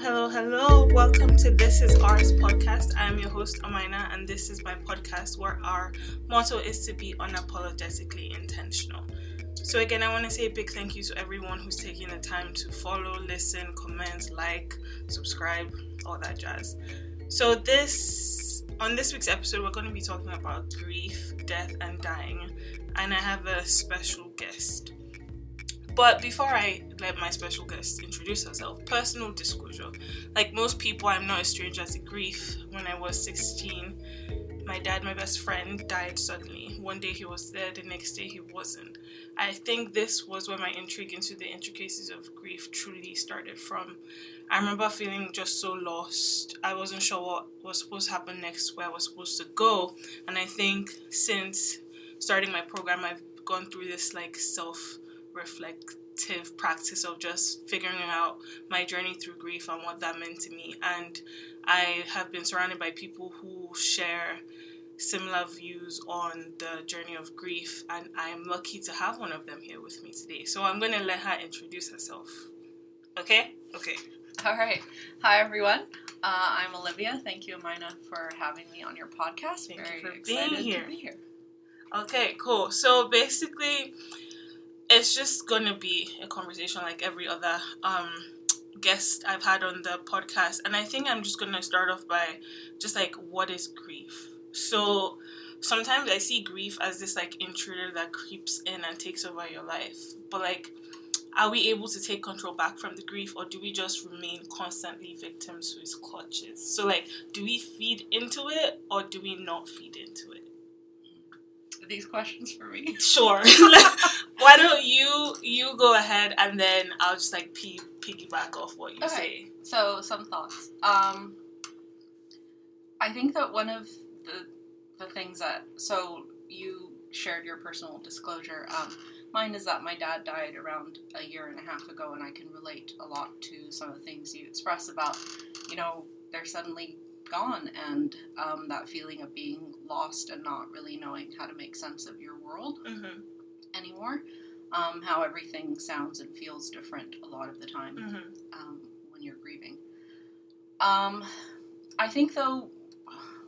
hello, hello. Welcome to This Is Ours podcast. I'm your host, Amina, and this is my podcast where our motto is to be unapologetically intentional. So, again, I want to say a big thank you to everyone who's taking the time to follow, listen, comment, like, subscribe, all that jazz. So, this on this week's episode, we're going to be talking about grief, death, and dying, and I have a special guest. But before I let my special guest introduce herself, personal disclosure. Like most people, I'm not a stranger to grief. When I was 16, my dad, my best friend, died suddenly. One day he was there, the next day he wasn't. I think this was where my intrigue into the intricacies of grief truly started from. I remember feeling just so lost. I wasn't sure what was supposed to happen next, where I was supposed to go. And I think since starting my program, I've gone through this like self reflective practice of just figuring out my journey through grief and what that meant to me. And I have been surrounded by people who share similar views on the journey of grief, and I'm lucky to have one of them here with me today. So I'm going to let her introduce herself. Okay? Okay. All right. Hi, everyone. Uh, I'm Olivia. Thank you, Amina, for having me on your podcast. Thank Very you for excited being here. to be here. Okay, cool. So basically, it's just gonna be a conversation like every other um guest I've had on the podcast, and I think I'm just gonna start off by just like what is grief. So sometimes I see grief as this like intruder that creeps in and takes over your life, but like. Are we able to take control back from the grief, or do we just remain constantly victims to its clutches? So, like, do we feed into it, or do we not feed into it? These questions for me. Sure. Why don't you you go ahead and then I'll just like p- piggyback off what you Okay. say. So, some thoughts. Um, I think that one of the the things that so you shared your personal disclosure. Um, mine is that my dad died around a year and a half ago, and I can relate a lot to some of the things you express about, you know, they're suddenly gone, and um, that feeling of being lost and not really knowing how to make sense of your world Mm-hmm. anymore. Um, how everything sounds and feels different a lot of the time Mm-hmm. um, when you're grieving. Um, I think, though,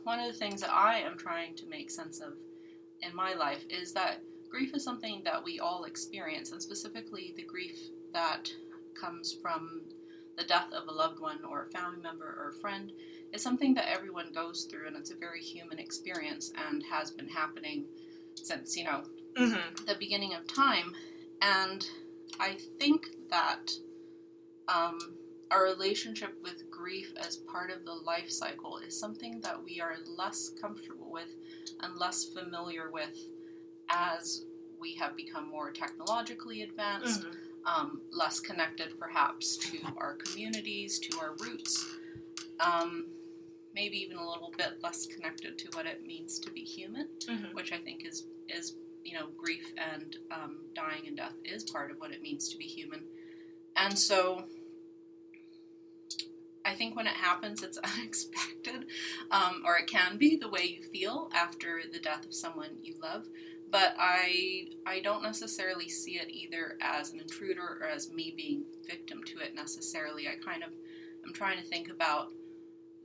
one of the things that I am trying to make sense of in my life is that grief is something that we all experience, and specifically the grief that comes from the death of a loved one or a family member or a friend is something that everyone goes through, and it's a very human experience and has been happening since, you know, Mm-hmm. the beginning of time. And I think that um, our relationship with grief as part of the life cycle is something that we are less comfortable with and less familiar with as we have become more technologically advanced, Mm-hmm. um, less connected perhaps to our communities, to our roots. Um, maybe even a little bit less connected to what it means to be human Mm-hmm. which I think is is you know grief and um, dying and death is part of what it means to be human, and so I think when it happens, it's unexpected, um, or it can be the way you feel after the death of someone you love. But I I don't necessarily see it either as an intruder or as me being victim to it necessarily. I kind of I'm trying to think about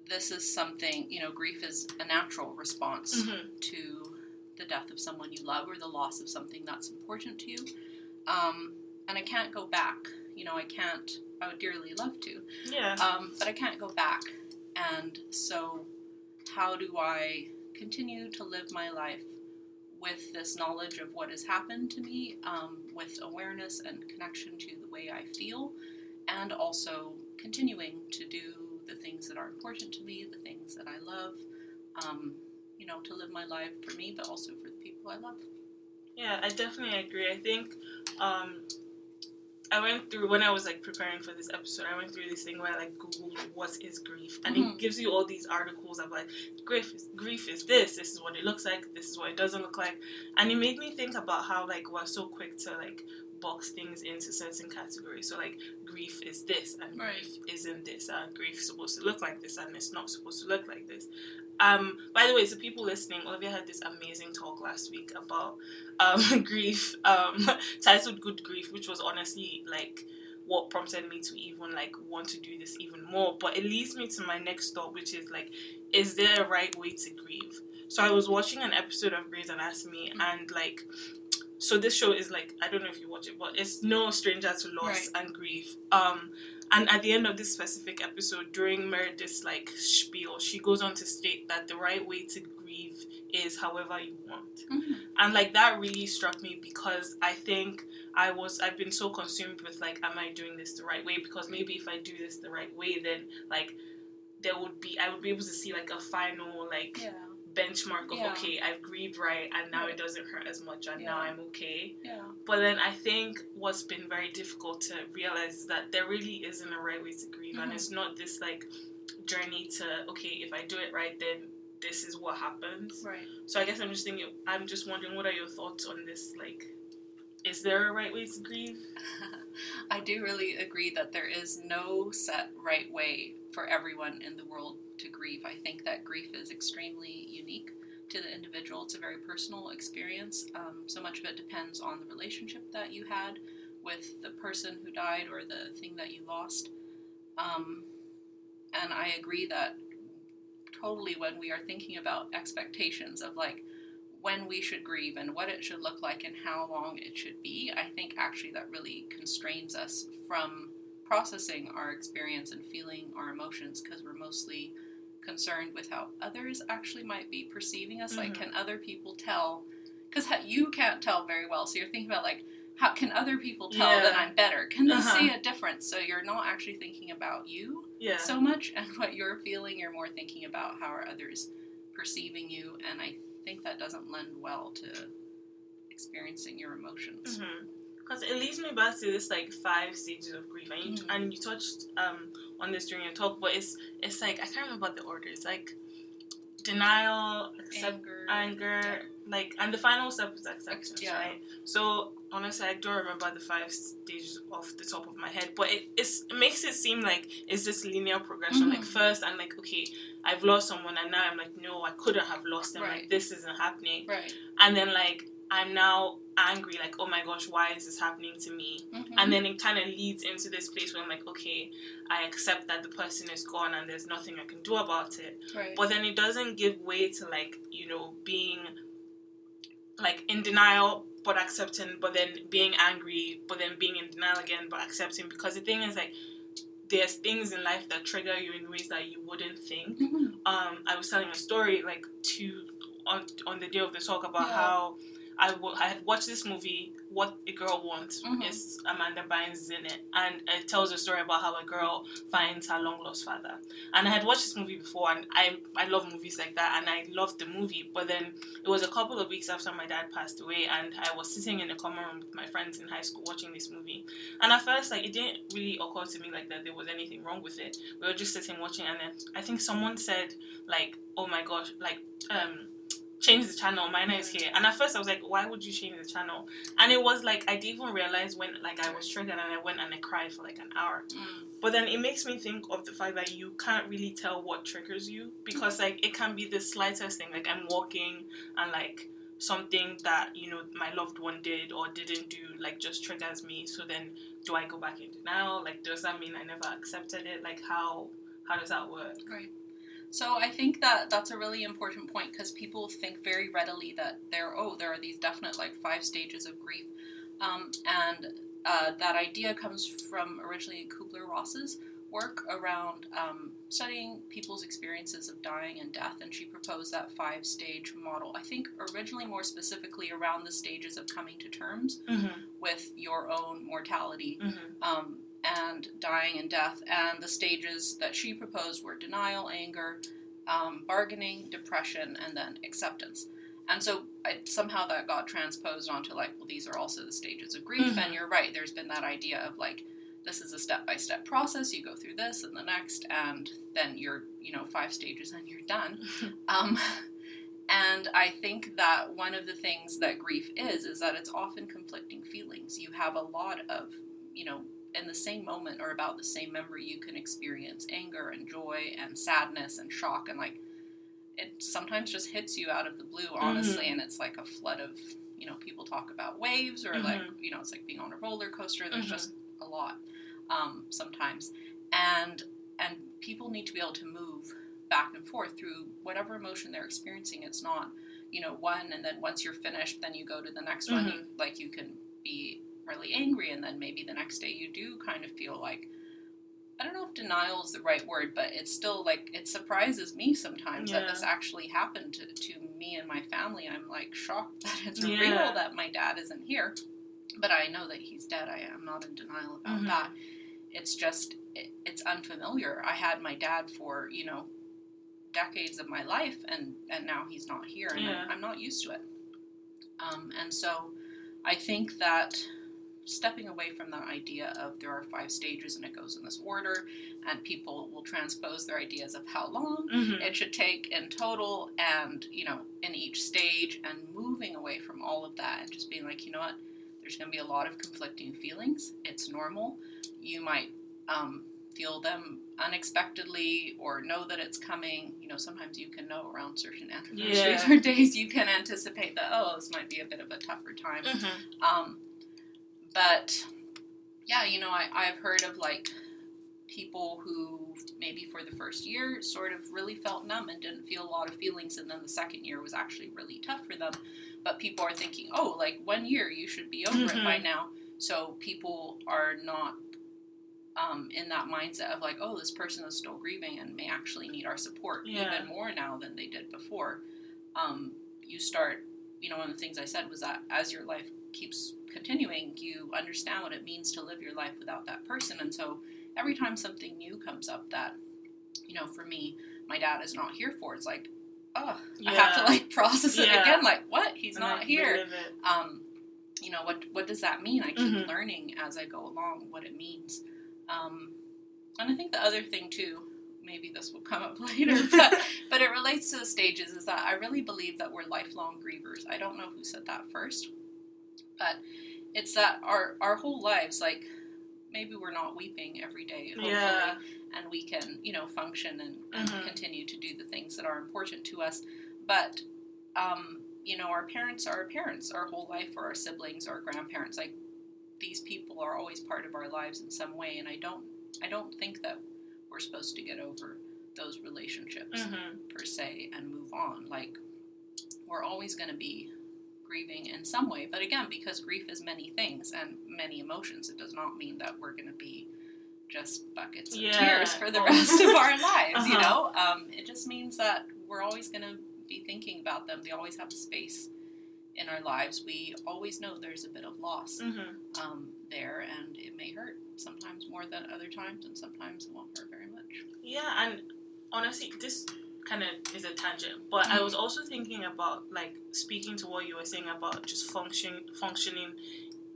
this is something you know grief is a natural response Mm-hmm. to the death of someone you love or the loss of something that's important to you. Um, and I can't go back. You know, I can't, I would dearly love to, Yeah. um, but I can't go back. And so, how do I continue to live my life with this knowledge of what has happened to me, um, with awareness and connection to the way I feel, and also continuing to do the things that are important to me, the things that I love, um, you know, to live my life for me, but also for the people I love. Yeah, I definitely agree. I think um, I went through when I was like preparing for this episode. I went through this thing where I like googled what is grief, and Mhm. it gives you all these articles of like grief. Is, grief is this. This is what it looks like. This is what it doesn't look like, and it made me think about how like we're so quick to like box things into certain categories. So like grief is this, and Right. grief isn't this, and grief is supposed to look like this, and it's not supposed to look like this. Um, by the way, to people listening, Olivia had this amazing talk last week about um, grief, um, titled "Good Grief," which was honestly like what prompted me to even like want to do this even more. But it leads me to my next thought, which is like, is there a right way to grieve? So I was watching an episode of Grey's Anatomy, and like, so this show is like I don't know if you watch it, but it's no stranger to loss Right. and grief. Um, and at the end of this specific episode, during Meredith's like spiel, she goes on to state that the right way to grieve is however you want Mhm. and like that really struck me because i think i was i've been so consumed with like am i doing this the right way because maybe if i do this the right way then like there would be i would be able to see like a final like Yeah. Benchmark of Yeah. okay i've grieved right and now Right. it doesn't hurt as much and now i'm okay Yeah. but then i think what's been very difficult to realize is that there really isn't a right way to grieve and Mhm. it's not this like journey to okay if i do it right then this is what happens Right. so I guess I'm just thinking. I'm just wondering, what are your thoughts on this? Like, is there a right way to grieve? I do really agree that there is no set right way for everyone in the world to grieve. I think that grief is extremely unique to the individual. It's a very personal experience. Um, so much of it depends on the relationship that you had with the person who died or the thing that you lost. Um, and I agree that totally when we are thinking about expectations of like when we should grieve and what it should look like and how long it should be, I think actually that really constrains us from processing our experience and feeling our emotions because we're mostly concerned with how others actually might be perceiving us. Like, Mhm. can other people tell? Because you can't tell very well. So you're thinking about, like, how can other people tell Yeah. that I'm better? Can they Uh-huh. see a difference? So you're not actually thinking about you Yeah. so much and what you're feeling. You're more thinking about how are others perceiving you. And I think that doesn't lend well to experiencing your emotions. Because it leads me back to this like five stages of grief, and you Mhm. and you touched um on this during your talk, but it's it's like I can't remember the order. It's like denial, accept, Anger. anger, like, and the final step is acceptance, Yeah. right? So honestly, I don't remember the five stages off the top of my head, but it it's, it makes it seem like it's this linear progression. Mhm. Like first, I'm like, okay, I've lost someone, and now I'm like, no, I couldn't have lost them. Like Right. this isn't happening, Right. and then like I'm now angry, like, oh my gosh, why is this happening to me? Mhm. And then it kind of leads into this place where I'm like, okay, I accept that the person is gone and there's nothing I can do about it right. but then it doesn't give way to like you know being like in denial but accepting but then being angry but then being in denial again but accepting because the thing is like there's things in life that trigger you in ways that you wouldn't think Mhm. um i was telling a story like to on on the day of the talk about Yeah. how I, w- I had watched this movie what a girl wants Mhm. is amanda bynes is in it and it tells a story about how a girl finds her long lost father. And i had watched this movie before and i i love movies like that and i loved the movie but then it was a couple of weeks after my dad passed away and i was sitting in a common room with my friends in high school watching this movie. And at first like it didn't really occur to me like that there was anything wrong with it. We were just sitting watching and then i think someone said like oh my gosh like um change the channel. Mine is here. And at first i was like why would you change the channel? And it was like i didn't even realize when like i was triggered and i went and i cried for like an hour. Mm. but then it makes me think of the fact that you can't really tell what triggers you because like it can be the slightest thing. Like i'm walking and like something that you know my loved one did or didn't do like just triggers me. So then do i go back in denial? Like does that mean i never accepted it? Like how how does that work? Right. So I think that that's a really important point because people think very readily that there, oh, there are these definite like five stages of grief, um, and uh, that idea comes from originally Kubler Ross's work around um, studying people's experiences of dying and death, and she proposed that five stage model. I think originally more specifically around the stages of coming to terms mm-hmm. with your own mortality Mm-hmm. um, and dying and death. And the stages that she proposed were denial, anger, um, bargaining, depression, and then acceptance. And so I, somehow that got transposed onto like, well, these are also the stages of grief. Mhm. And you're right, there's been that idea of like, this is a step by step process. You go through this and the next, and then you're, you know, five stages and you're done. Um, and I think that one of the things that grief is, is that it's often conflicting feelings. You have a lot of, you know, in the same moment or about the same memory, you can experience anger and joy and sadness and shock. And like, it sometimes just hits you out of the blue, honestly. And it's like a flood of, you know, people talk about waves or like, Mhm. you know, it's like being on a roller coaster. There's Mhm. just a lot. um, sometimes, and and people need to be able to move back and forth through whatever emotion they're experiencing. It's not you know one and then once you're finished, then you go to the next one. Mhm. You, like you can be really angry, and then maybe the next day you do kind of feel like. I don't know if denial is the right word, but it's still like it surprises me sometimes that this actually happened to, to me and my family. I'm like shocked that it's Yeah. real that my dad isn't here, but I know that he's dead. I am not in denial about Mhm. that. It's just it, it's unfamiliar. I had my dad for you know decades of my life, and and now he's not here, and Yeah. I'm, I'm not used to it. Um, and so, I think that stepping away from that idea of there are five stages and it goes in this order, and people will transpose their ideas of how long Mhm. it should take in total and you know in each stage and moving away from all of that and just being like you know what there's going to be a lot of conflicting feelings it's normal you might um, feel them unexpectedly or know that it's coming you know sometimes you can know around certain anniversaries Yeah. or days you can anticipate that oh this might be a bit of a tougher time Mhm. um, but yeah, you know, I, I've heard of like people who maybe for the first year sort of really felt numb and didn't feel a lot of feelings, and then the second year was actually really tough for them. But people are thinking, oh, like one year you should be over it by Mhm. now. So people are not um, in that mindset of like, oh, this person is still grieving and may actually need our support Yeah. even more now than they did before. Um, you start, you know, one of the things I said was that as your life keeps continuing, you understand what it means to live your life without that person. And so every time something new comes up that, you know, for me, my dad is not here for, it's like, oh, I have to like process it Yeah. again. Like, what? He's And, not like, here um, you know what what does that mean? I keep Mhm. learning as I go along what it means. Um, and I think the other thing too, maybe this will come up later, but, but it relates to the stages is that I really believe that we're lifelong grievers. I don't know who said that first, but it's that our our whole lives, like maybe we're not weeping every day, hopefully, Yeah. and we can you know function and, Mhm. and continue to do the things that are important to us, but um, you know, our parents are our parents our whole life, or our siblings, or grandparents. Like these people are always part of our lives in some way, and I don't, I don't think that we're supposed to get over those relationships Mhm. per se and move on. Like we're always going to be grieving in some way, but again, because grief is many things and many emotions, it does not mean that we're going to be just buckets of Yeah. tears for the rest of our lives. You Uh-huh. know, um, it just means that we're always going to be thinking about them. They always have space in our lives. We always know there's a bit of loss Mhm. um, there, and it may hurt sometimes more than other times, and sometimes it won't hurt very much. Yeah, and honestly, this kind of is a tangent, but I was also thinking about like speaking to what you were saying about just function functioning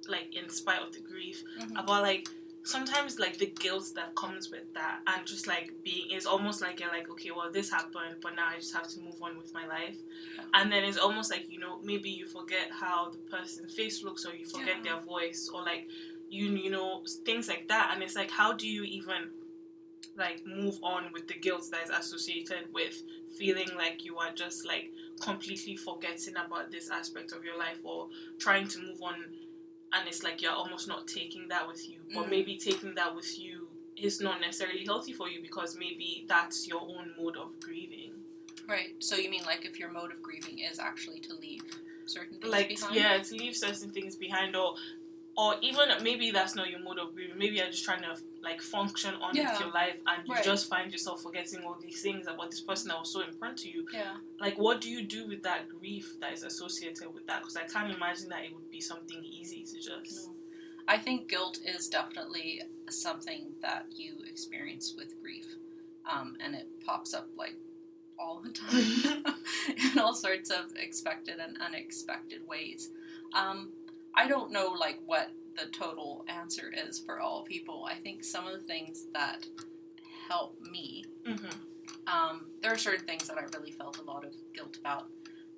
like in spite of the grief Mhm. about like sometimes like the guilt that comes with that and just like being it's almost like you're like okay well this happened but now i just have to move on with my life Yeah. and then it's almost like you know maybe you forget how the person's face looks or you forget Yeah. their voice or like you you know things like that and it's like how do you even like move on with the guilt that is associated with feeling like you are just like completely forgetting about this aspect of your life or trying to move on and it's like you're almost not taking that with you but Mm. maybe taking that with you is not necessarily healthy for you because maybe that's your own mode of grieving Right. So you mean like if your mode of grieving is actually to leave certain things like behind? yeah to leave certain things behind or or even maybe that's not your mode of grieving maybe you're just trying to like function on Yeah. with your life and you Right. just find yourself forgetting all these things about this person that was so important to you Yeah. like what do you do with that grief that is associated with that because i can't imagine that it would be something easy to just No. I think guilt is definitely something that you experience with grief, um, and it pops up like all the time in all sorts of expected and unexpected ways. Um, I don't know like what the total answer is for all people. I think some of the things that help me hmm um, there are certain things that I really felt a lot of guilt about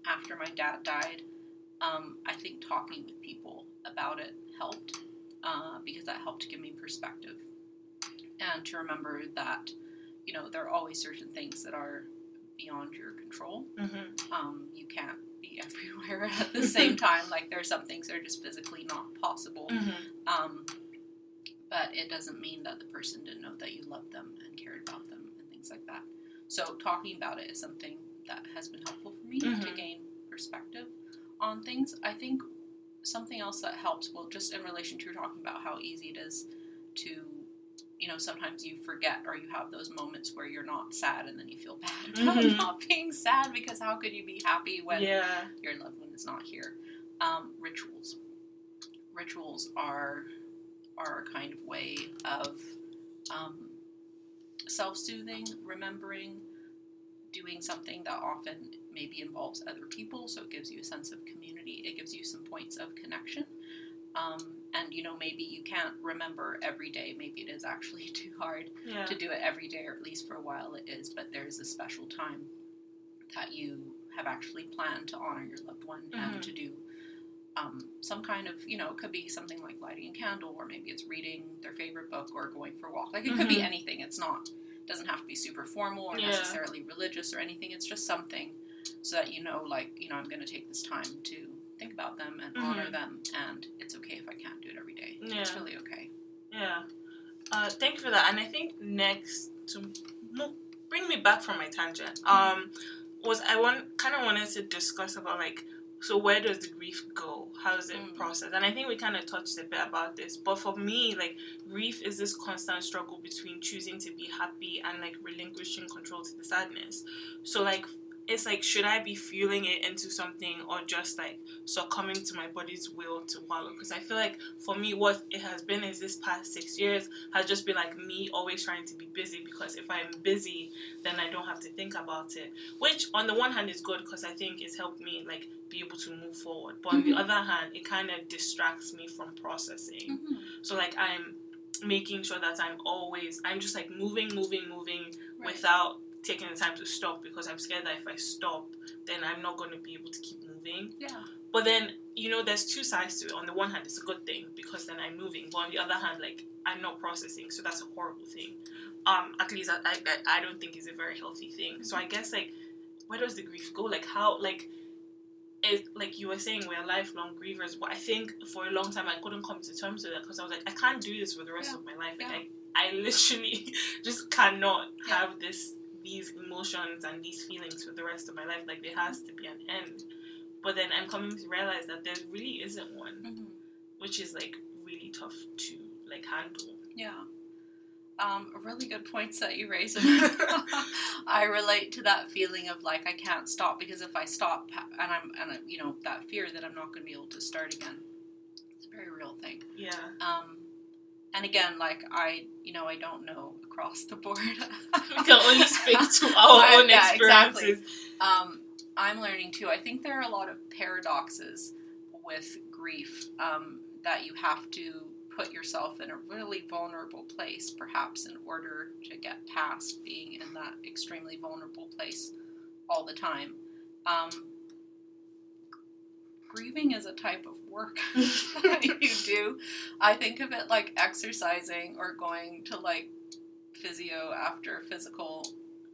after my dad died. Um, I think talking with people about it helped uh, because that helped give me perspective and to remember that you know there are always certain things that are beyond your control. hmm Um, you can't be everywhere at the same time. Like there are some things that are just physically not possible. hmm Um, but it doesn't mean that the person didn't know that you loved them and cared about them and things like that. So talking about it is something that has been helpful for me to Mhm. gain perspective on things. I think something else that helps, well, just in relation to talking about how easy it is to, you know, sometimes you forget or you have those moments where you're not sad and then you feel bad about Mhm. not being sad because how could you be happy when yeah. your loved one is not here? Um, rituals. Rituals are are a kind of way of um, self-soothing, remembering, doing something that often maybe involves other people, so it gives you a sense of community. It gives you some points of connection. Um, and you know, maybe you can't remember every day. Maybe it is actually too hard Yeah. to do it every day, or at least for a while it is. But there's a special time that you have actually planned to honor your loved one Mhm. and to do um, some kind of, you know, it could be something like lighting a candle, or maybe it's reading their favorite book or going for a walk. Like it could be Mhm. anything. It's not doesn't have to be super formal or Yeah. necessarily religious or anything. It's just something so that you know, like, you know, I'm going to take this time to think about them and honor Mhm. them, and it's okay if I can't do it every day. It's really okay. Yeah. Uh, thank you for that. And I think next to bring me back from my tangent, um, was I want kind of wanted to discuss about like so where does the grief go? How is it Mm. processed? And I think we kind of touched a bit about this. But for me, like grief is this constant struggle between choosing to be happy and like relinquishing control to the sadness. So like it's like should I be fueling it into something or just like succumbing to my body's will to wallow? Because I feel like for me, what it has been is this past six years has just been like me always trying to be busy because if I'm busy, then I don't have to think about it. Which on the one hand is good because I think it's helped me like be able to move forward. But on Mhm. the other hand, it kind of distracts me from processing. So like I'm making sure that I'm always I'm just like moving, moving, moving Right. without taking the time to stop because I'm scared that if I stop, then I'm not going to be able to keep moving. Yeah. But then, you know, there's two sides to it. On the one hand, it's a good thing because then I'm moving. But on the other hand, like, I'm not processing. So that's a horrible thing. Um, at least I, I, I don't think it's a very healthy thing. So I guess, like, where does the grief go? Like, how, like, it, like you were saying, we're lifelong grievers. But I think for a long time, I couldn't come to terms with that because I was like, I can't do this for the rest Yeah. of my life. Like, Yeah. I, I literally just cannot Yeah. have this these emotions and these feelings for the rest of my life. Like there has to be an end. But then I'm coming to realize that there really isn't one, Mhm. which is like really tough to like handle. Yeah. Um, really good points that you raise. I relate to that feeling of like I can't stop because if I stop and I'm and I, you know that fear that I'm not going to be able to start again. It's a very real thing. Yeah. Um, and again, like I, you know, I don't know across the board. We can only speak to our I- own yeah, exactly. experiences. um, I'm learning too. I think there are a lot of paradoxes with grief um, that you have to put yourself in a really vulnerable place, perhaps, in order to get past being in that extremely vulnerable place all the time. Um, grieving is a type of work that you do. I think of it like exercising or going to like physio after physical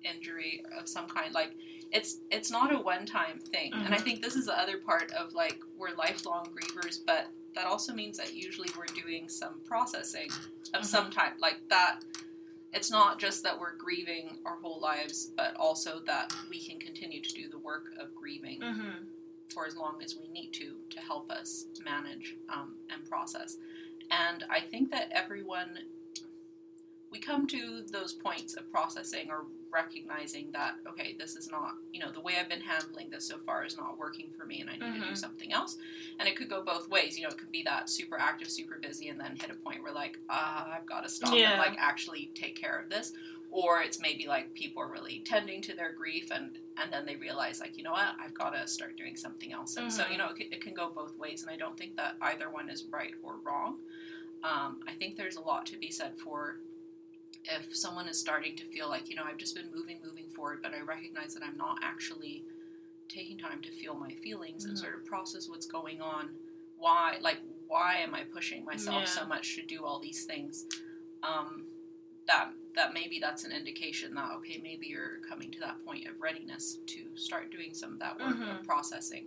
injury of some kind. Like it's it's not a one time thing. And I Mhm. think this is the other part of like we're lifelong grievers, but that also means that usually we're doing some processing of some type. Like that it's not just that we're grieving our whole lives, but also that we can continue to do the work of grieving Mm-hmm. for as long as we need to to help us manage um, and process. And I think that everyone, we come to those points of processing or recognizing that, okay, this is not, you know, the way I've been handling this so far is not working for me and I need to do Mhm. something else. And it could go both ways. You know, it could be that super active, super busy, and then hit a point where, like, ah, I've got to stop Yeah. and, like, actually take care of this or it's maybe like people are really tending to their grief and and then they realize like you know what i've got to start doing something else and so Mhm. you know it can, it can go both ways and i don't think that either one is right or wrong um, i think there's a lot to be said for if someone is starting to feel like you know i've just been moving moving forward but i recognize that i'm not actually taking time to feel my feelings and Mhm. sort of process what's going on why like why am i pushing myself so much to do all these things um, that that maybe that's an indication that okay maybe you're coming to that point of readiness to start doing some of that work Mhm. of processing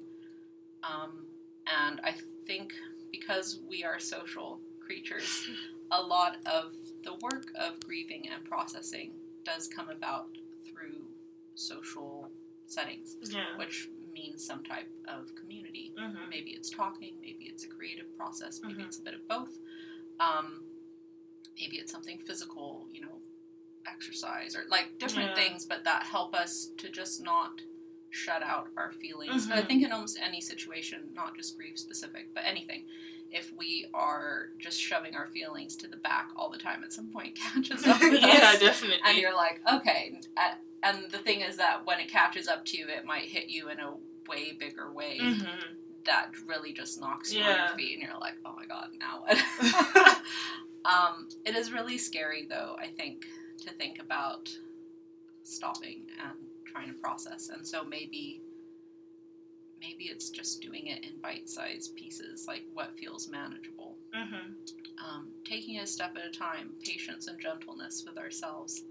um, and i think because we are social creatures a lot of the work of grieving and processing does come about through social settings, Yeah. which means some type of community. Mhm. Maybe it's talking, maybe it's a creative process, maybe Mhm. it's a bit of both. Um, maybe it's something physical, you know, exercise or like different Yeah. things, but that help us to just not shut out our feelings. But I Mhm. think in almost any situation, not just grief specific, but anything, if we are just shoving our feelings to the back all the time, at some point catches up with yeah, us definitely. and you're like, okay. And the thing is that when it catches up to you, it might hit you in a way bigger way Mhm. that really just knocks you on your feet, and you're like, oh my god, now what? um, it is really scary, though. I think to think about stopping and trying to process, and so maybe. Maybe it's just doing it in bite-sized pieces, like what feels manageable Mhm. um, taking a step at a time, patience and gentleness with ourselves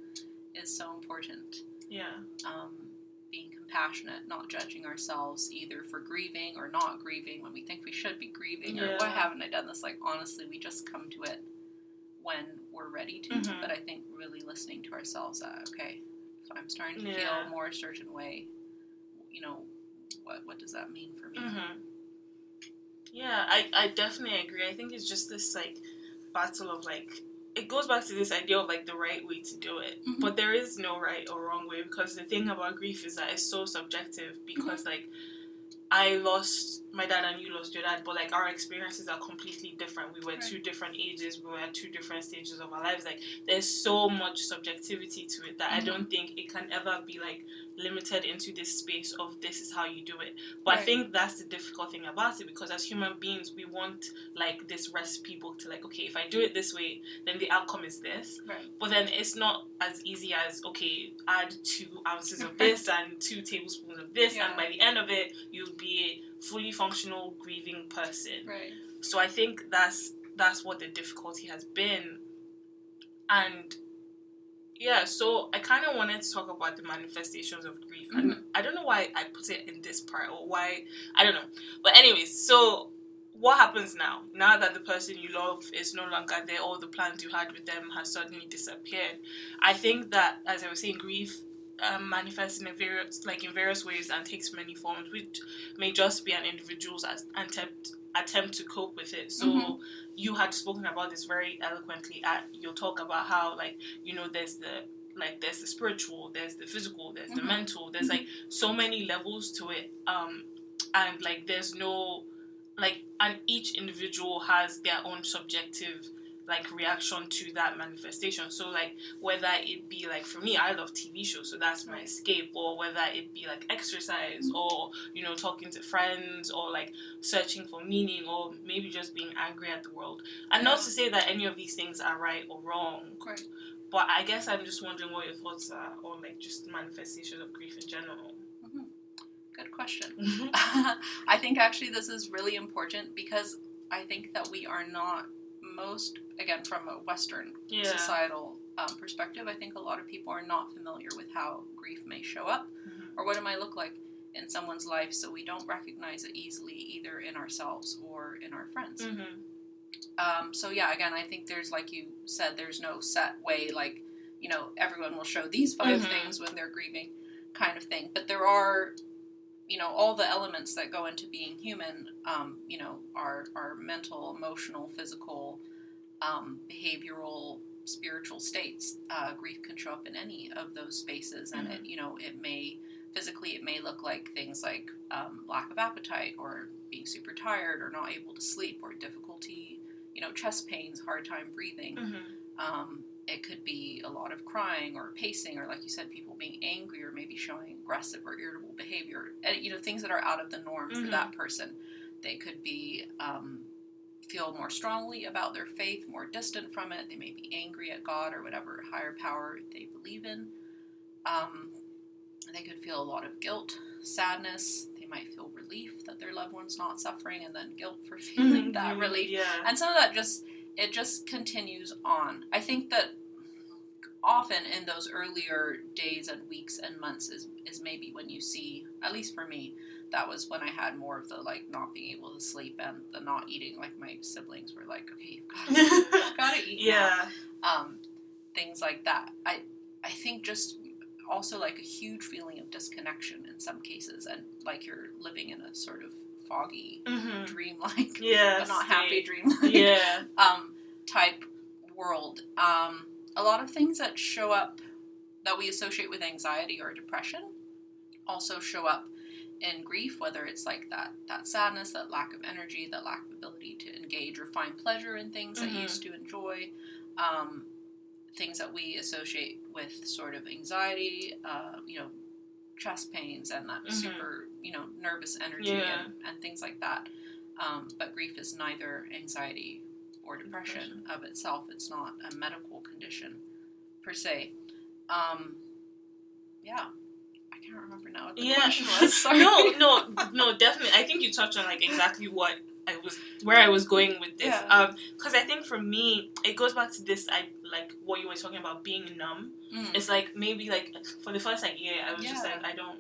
is so important. Yeah. Um, being compassionate, not judging ourselves either for grieving or not grieving when we think we should be grieving or why haven't I done this? Like, honestly, we just come to it when we're ready to. Mhm. But I think really listening to ourselves that, okay, if I'm starting to Yeah. feel more a certain way, you know, what, what does that mean for me? hmm Yeah, I, I definitely agree. I think it's just this like battle of like it goes back to this idea of like the right way to do it. Mhm. But there is no right or wrong way because the thing about grief is that it's so subjective because like I lost my dad and you lost your dad, but like our experiences are completely different. We were Right. two different ages, we were at two different stages of our lives. Like there's so much subjectivity to it that I Mhm. don't think it can ever be like limited into this space of this is how you do it. But I think that's the difficult thing about it because as human beings we want like this recipe book to like, okay, if I do it this way, then the outcome is this. Right. But then it's not as easy as okay, add two ounces of this and two tablespoons of this, Yeah. and by the end of it, you'll be a fully functional grieving person. Right. So I think that's that's what the difficulty has been, and yeah. So I kind of wanted to talk about the manifestations of grief, and I don't know why I put it in this part or why I don't know. But anyways, so what happens now? Now that the person you love is no longer there, all the plans you had with them has suddenly disappeared. I think that, as I was saying, grief um, manifests in a various, like in various ways and takes many forms, which may just be an individual's as- attempt attempt to cope with it. So Mhm. you had spoken about this very eloquently at your talk about how, like, you know, there's the like there's the spiritual, there's the physical, there's the Mhm. mental. There's like so many levels to it, um, and like there's no like and each individual has their own subjective like reaction to that manifestation so like whether it be like for me i love tv shows so that's my escape or whether it be like exercise Mhm. or you know talking to friends or like searching for meaning or maybe just being angry at the world and not to say that any of these things are right or wrong Right. but i guess i'm just wondering what your thoughts are on like just manifestations of grief in general Good question. I think actually this is really important because I think that we are not most, again, from a Western yeah societal um, perspective, I think a lot of people are not familiar with how grief may show up Mhm. or what it might look like in someone's life, so we don't recognize it easily either in ourselves or in our friends. Mhm. Um, so yeah, again, I think there's like you said, there's no set way like you know everyone will show these 5 Mhm. things when they're grieving, kind of thing. But there are, you know, all the elements that go into being human. Um, you know, our our mental, emotional, physical, um, behavioral, spiritual states. Uh, grief can show up in any of those spaces, and it you know it may physically it may look like things like um, lack of appetite or being super tired or not able to sleep or difficulty you know chest pains hard time breathing Mhm. It could be a lot of crying or pacing or like you said people being angry or maybe showing aggressive or irritable behavior and you know things that are out of the norm for Mhm. that person. They could be um, feel more strongly about their faith more distant from it. They may be angry at god or whatever higher power they believe in. Um, they could feel a lot of guilt sadness. They might feel relief that their loved one's not suffering and then guilt for feeling that Mhm. relief. Yeah. And some of that just it just continues on i think that often in those earlier days and weeks and months is, is maybe when you see at least for me that was when I had more of the like not being able to sleep and the not eating. Like my siblings were like, "Okay, you've got to, got to eat." yeah. Um, things like that. I I think just also like a huge feeling of disconnection in some cases, and like you're living in a sort of foggy, Mm-hmm. dreamlike, Yeah. but not happy dreamlike Yeah. um, type world. Um, a lot of things that show up that we associate with anxiety or depression also show up in grief, whether it's like that that sadness, that lack of energy, that lack of ability to engage or find pleasure in things that you used to enjoy. Um, things that we associate with sort of anxiety, uh, you know, chest pains and that Mhm. super, you know, nervous energy Yeah. and, and things like that. Um, but grief is neither anxiety or depression, of itself. It's not a medical condition per se. Um, yeah, I can't remember now what the Yeah. question was. Sorry. no, no, no, definitely. I think you touched on like exactly what I was, where I was going with this. Yeah. Um, because I think for me, it goes back to this. I like what you were talking about being numb. Mm. It's like maybe like for the first like year, I was just like I don't.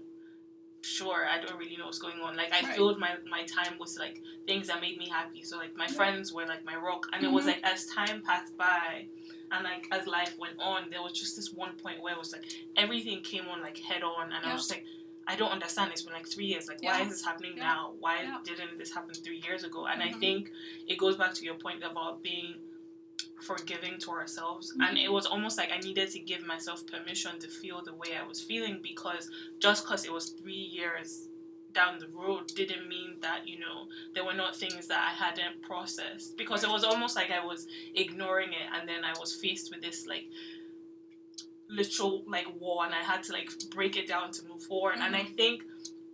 Sure, I don't really know what's going on. Like I Right. filled my my time with like things that made me happy. So like my Yeah. friends were like my rock, and it was Mhm. like as time passed by, and like as life went on, there was just this one point where it was like everything came on like head on, and I was just like, I don't understand. It's been like three years. Like, why is this happening Yeah. now? Why Yeah. didn't this happen three years ago? And I Mhm. think it goes back to your point about being forgiving to ourselves. Mhm. And it was almost like I needed to give myself permission to feel the way I was feeling because just because it was three years down the road didn't mean that you know there were not things that I hadn't processed because it was almost like I was ignoring it and then I was faced with this like literal like war and I had to like break it down to move forward and I think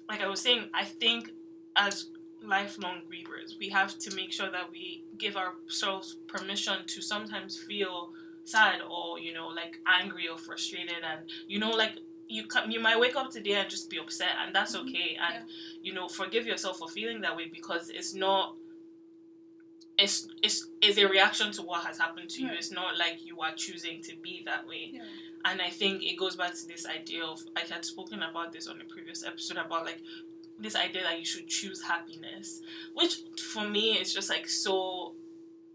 like I was saying I think as lifelong grievers we have to make sure that we give ourselves permission to sometimes feel sad or you know like angry or frustrated and you know like you come, you might wake up today and just be upset and that's Mhm. okay and you know forgive yourself for feeling that way because it's not it's it's it's a reaction to what has happened to you Right. it's not like you are choosing to be that way Yeah. and I think it goes back to this idea of I had spoken about this on a previous episode about like this idea that you should choose happiness, which for me is just like so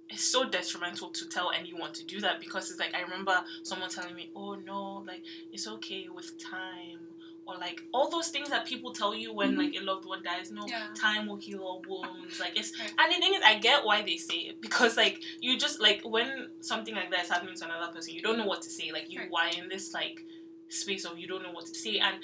it's so detrimental to tell anyone to do that because it's like I remember someone telling me, "Oh no, like it's okay with time." Or like all those things that people tell you when like mm-hmm. a loved one dies, no Yeah. time will heal all wounds. Like it's Right. and the thing is, I get why they say it because like you just like when something like that is happening to another person, you don't know what to say. Like you Right. are in this like space of you don't know what to say, and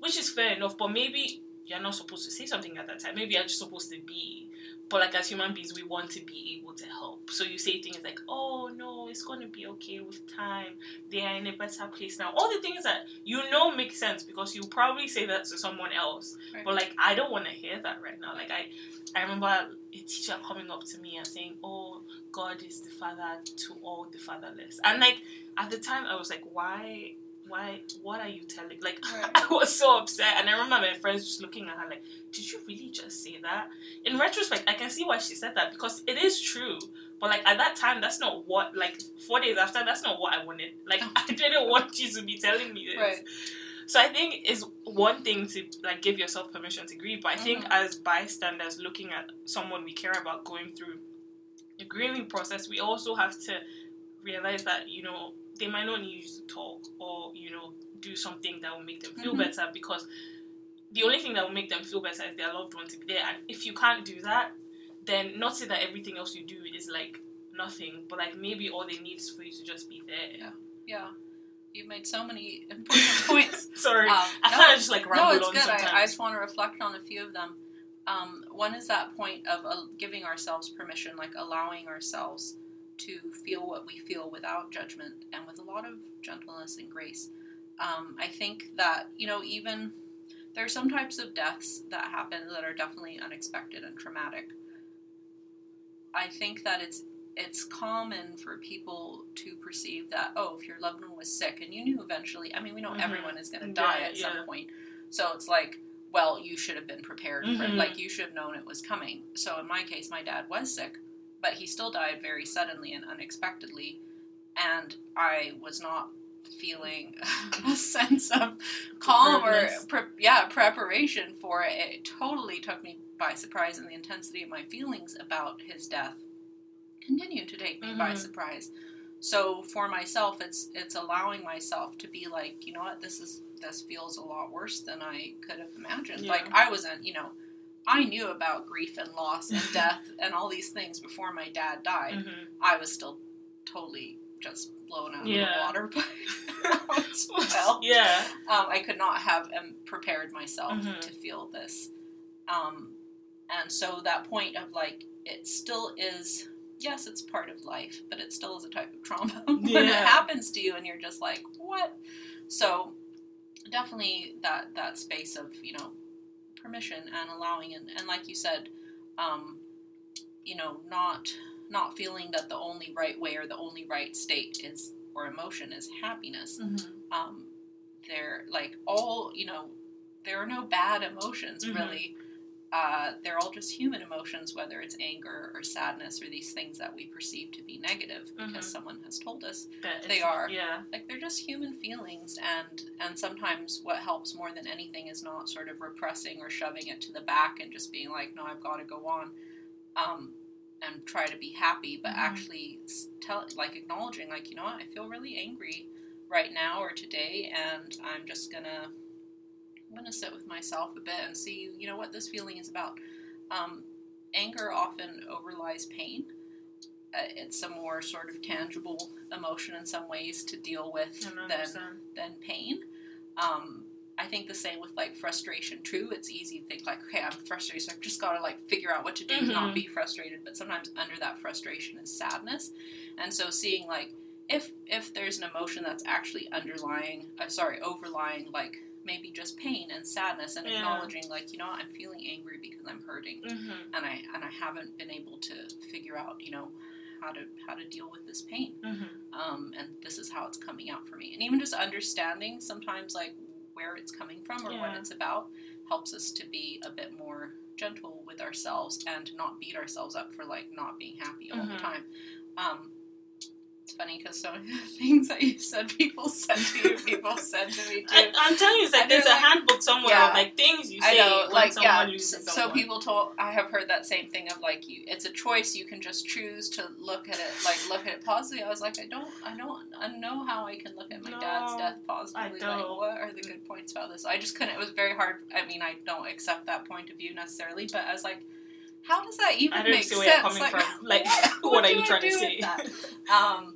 which is fair enough. But maybe you're not supposed to say something at that time. Maybe you're just supposed to be. But like as human beings, we want to be able to help. So you say things like, "Oh no, it's gonna be okay with time. They are in a better place now." All the things that you know make sense because you probably say that to someone else. Right. But like I don't want to hear that right now. Like I, I remember a teacher coming up to me and saying, "Oh, God is the father to all the fatherless," and like at the time I was like, "Why?" Why? What are you telling? Like, Right. I was so upset, and I remember my friends just looking at her like, "Did you really just say that?" In retrospect, I can see why she said that because it is true. But like at that time, that's not what. Like four days after, that's not what I wanted. Like I didn't want you to be telling me this. Right. So I think it's one thing to like give yourself permission to grieve, but I think Mhm. as bystanders looking at someone we care about going through the grieving process, we also have to realize that you know they might not need you to talk or you know do something that will make them feel Mhm. better because the only thing that will make them feel better is their loved one to be there. And if you can't do that, then not say that everything else you do is like nothing, but like maybe all they need is for you to just be there. Yeah. You've made so many important points. Sorry, Um, I no, kind of just like ramble no, it's on good. sometimes. I, I just want to reflect on a few of them. Um, one is that point of uh, giving ourselves permission, like allowing ourselves to feel what we feel without judgment and with a lot of gentleness and grace. Um, I think that, you know, even there are some types of deaths that happen that are definitely unexpected and traumatic. I think that it's it's common for people to perceive that oh if your loved one was sick and you knew eventually I mean we know Mhm. everyone is going to Yeah, die at yeah. some point so it's like well you should have been prepared for it Mhm. like you should have known it was coming so in my case my dad was sick but he still died very suddenly and unexpectedly and I was not feeling a sense of calm or pre- yeah preparation for it. It totally took me by surprise, and the intensity of my feelings about his death continued to take me mm-hmm. by surprise. So for myself, it's it's allowing myself to be like, you know what, this is this feels a lot worse than I could have imagined. Yeah. Like I wasn't, you know, I knew about grief and loss and death and all these things before my dad died. Mm-hmm. I was still totally just blown out yeah. of the water by well. Yeah. Um, I could not have um, prepared myself mm-hmm. to feel this. Um, and so that point of like, it still is, yes, it's part of life, but it still is a type of trauma when yeah. it happens to you and you're just like, what? So definitely that, that space of, you know, permission and allowing and, and like you said, um, you know, not not feeling that the only right way or the only right state is or emotion is happiness. Mm-hmm. Um, they're like all you know, there are no bad emotions mm-hmm. really. Uh, they're all just human emotions, whether it's anger or sadness or these things that we perceive to be negative because mm-hmm. someone has told us that they are. Yeah, like they're just human feelings, and and sometimes what helps more than anything is not sort of repressing or shoving it to the back and just being like, no, I've got to go on. Um, and try to be happy, but mm-hmm. actually tell, like acknowledging, like you know what, I feel really angry right now or today, and I'm just gonna I'm gonna sit with myself a bit and see, you know, what this feeling is about. Um, anger often overlies pain. Uh, it's a more sort of tangible emotion in some ways to deal with than than pain. Um, I think the same with like frustration too. It's easy to think like, okay, I'm frustrated, so I've just got to like figure out what to do mm-hmm. not be frustrated. But sometimes under that frustration is sadness, and so seeing like if if there's an emotion that's actually underlying, uh, sorry, overlying like maybe just pain and sadness, and yeah. acknowledging like you know I'm feeling angry because I'm hurting, mm-hmm. and I and I haven't been able to figure out you know how to how to deal with this pain mm-hmm. um, and this is how it's coming out for me and even just understanding sometimes like where it's coming from or yeah. what it's about helps us to be a bit more gentle with ourselves and not beat ourselves up for like not being happy all mm-hmm. the time. Um, it's funny because so many things that you said, people said to you, people said to me too. I, am telling you, it's like there's a like, handbook somewhere yeah, of like things you say. I know, like yeah. So, so people told, I have heard that same thing of like you, it's a choice. You can just choose to look at it, like look at it positively. I was like, I don't, I don't, I know how I can look at my no, dad's death positively. Like, what are the good points about this? I just couldn't. It was very hard. I mean, I don't accept that point of view necessarily, but I was like how does that even make sense? like, like what, what, are you trying to say? Um,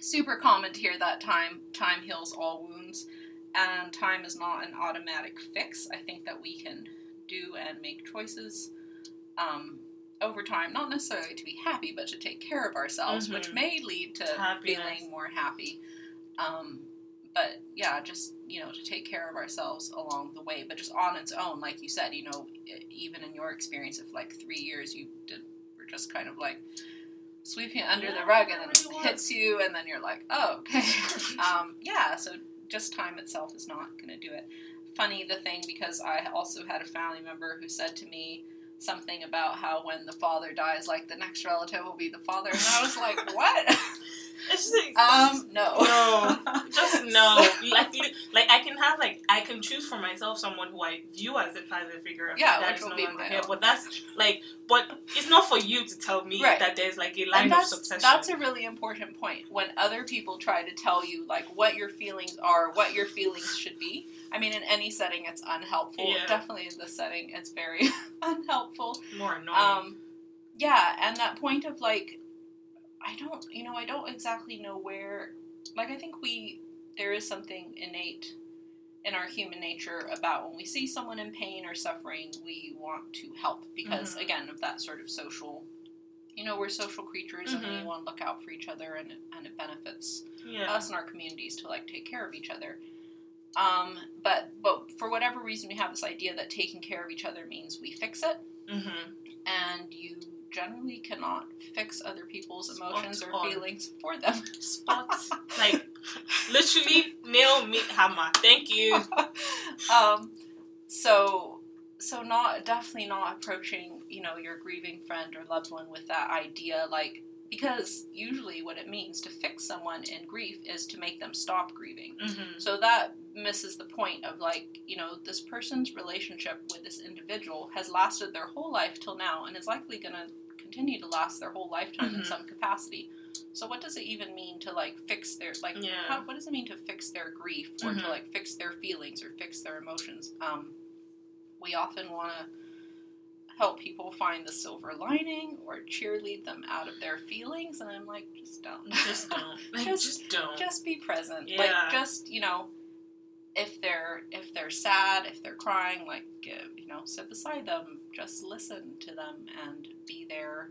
super common to hear that time time heals all wounds, and time is not an automatic fix. I think that we can do and make choices um, over time, not necessarily to be happy, but to take care of ourselves, mm-hmm. which may lead to Happiness. feeling more happy. Um, but yeah, just you know, to take care of ourselves along the way, but just on its own, like you said, you know, even in your experience of like three years, you did were just kind of like sweeping it under yeah, the rug, and then it hits you, and then you're like, oh, okay, um, yeah. So just time itself is not going to do it. Funny the thing because I also had a family member who said to me something about how when the father dies, like the next relative will be the father, and I was like, what? It's like, um, no, no, just no. like, like I can have like I can choose for myself someone who I view as a father figure. Yeah, which will no be my here, but that's like, but it's not for you to tell me right. that there's like a line of succession. That's a really important point. When other people try to tell you like what your feelings are, what your feelings should be. I mean, in any setting, it's unhelpful. Yeah. Definitely in this setting, it's very unhelpful. More annoying. Um, yeah, and that point of like I don't, you know, I don't exactly know where. Like, I think we there is something innate in our human nature about when we see someone in pain or suffering, we want to help because, mm-hmm. again, of that sort of social. You know, we're social creatures mm-hmm. and we mm-hmm. want to look out for each other, and and it benefits yeah. us and our communities to like take care of each other. Um, but but for whatever reason, we have this idea that taking care of each other means we fix it, mm-hmm. and you generally cannot fix other people's emotions or on. feelings for them. Spots like literally nail me hammer. Thank you. um, so so not definitely not approaching you know your grieving friend or loved one with that idea like because usually what it means to fix someone in grief is to make them stop grieving. Mm-hmm. So that misses the point of like, you know, this person's relationship with this individual has lasted their whole life till now and is likely going to continue to last their whole lifetime in Mhm. some capacity. So what does it even mean to like fix their like Yeah. how, what does it mean to fix their grief or Mhm. to like fix their feelings or fix their emotions? Um, we often want to help people find the silver lining or cheerlead them out of their feelings and I'm like just don't Just don't. Like, Just- just, don't. just be present Yeah. like just you know if they're if they're sad if they're crying like uh, you know sit beside them just listen to them and be there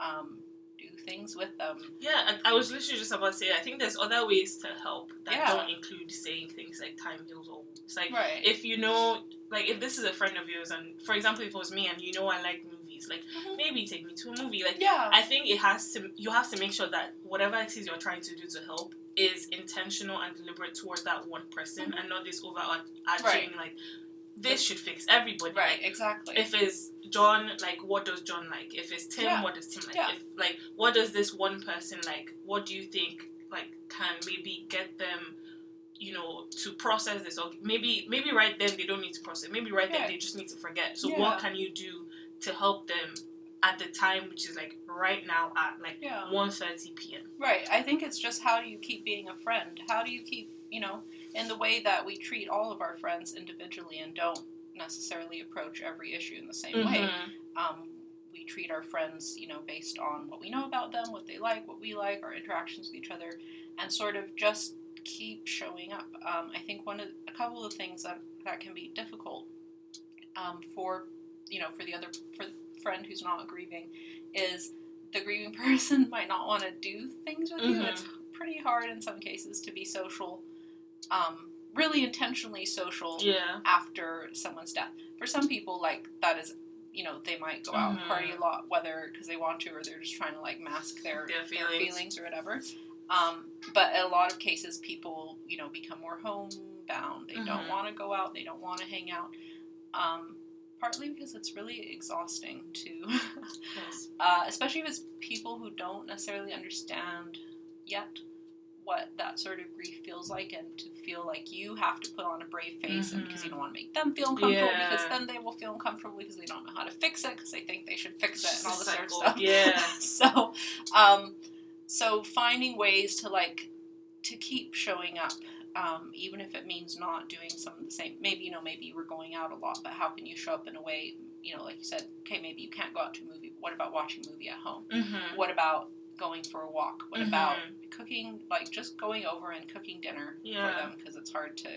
um, do things with them Yeah, and I was literally just about to say, I think there's other ways to help that Yeah. don't include saying things like time heals all wounds. Like, right if you know, like, if this is a friend of yours, and for example, if it was me and you know I like movies, like, Mhm. maybe take me to a movie. Like, yeah I think it has to, you have to make sure that whatever it is you're trying to do to help is intentional and deliberate towards that one person Mhm. and not this overarching, Right. like, this should fix everybody. right Like, exactly if it's John, like what does John like? If it's Tim, Yeah. what does Tim like? Yeah. If like what does this one person like? What do you think like can maybe get them, you know, to process this or maybe maybe right then they don't need to process. Maybe right then they just need to forget. So Yeah. what can you do to help them at the time which is like right now at like yeah 1.30 p.m. Right. I think it's just how do you keep being a friend? How do you keep, you know, in the way that we treat all of our friends individually and don't necessarily approach every issue in the same way. Mhm. Um, we treat our friends, you know, based on what we know about them, what they like, what we like, our interactions with each other, and sort of just keep showing up. Um, I think one of a couple of things that that can be difficult um, for, you know, for the other for friend who's not grieving is the grieving person might not want to do things with you. Mhm. It's pretty hard in some cases to be social, um, really intentionally social Yeah. after someone's death. For some people, like that is, you know, they might go out and party a Mhm. lot, whether because they want to or they're just trying to like mask their Their their feelings. feelings, or whatever. Um, but in a lot of cases, people, you know, become more homebound. They don't Mhm. want to go out. They don't want to hang out. Um, partly because it's really exhausting to, Yes. uh, especially if it's people who don't necessarily understand yet what that sort of grief feels like and to feel like you have to put on a brave face and because you don't want to make them feel uncomfortable because then they will feel uncomfortable because they don't know how to fix it because they think they should fix it and all this sort of stuff Yeah. so um so finding ways to like to keep showing up um, even if it means not doing some of the same maybe you know maybe you were going out a lot but how can you show up in a way you know like you said okay maybe you can't go out to a movie what about watching a movie at home Mm-hmm. what about going for a walk what Mhm. about cooking like just going over and cooking dinner Yeah. for them because it's hard to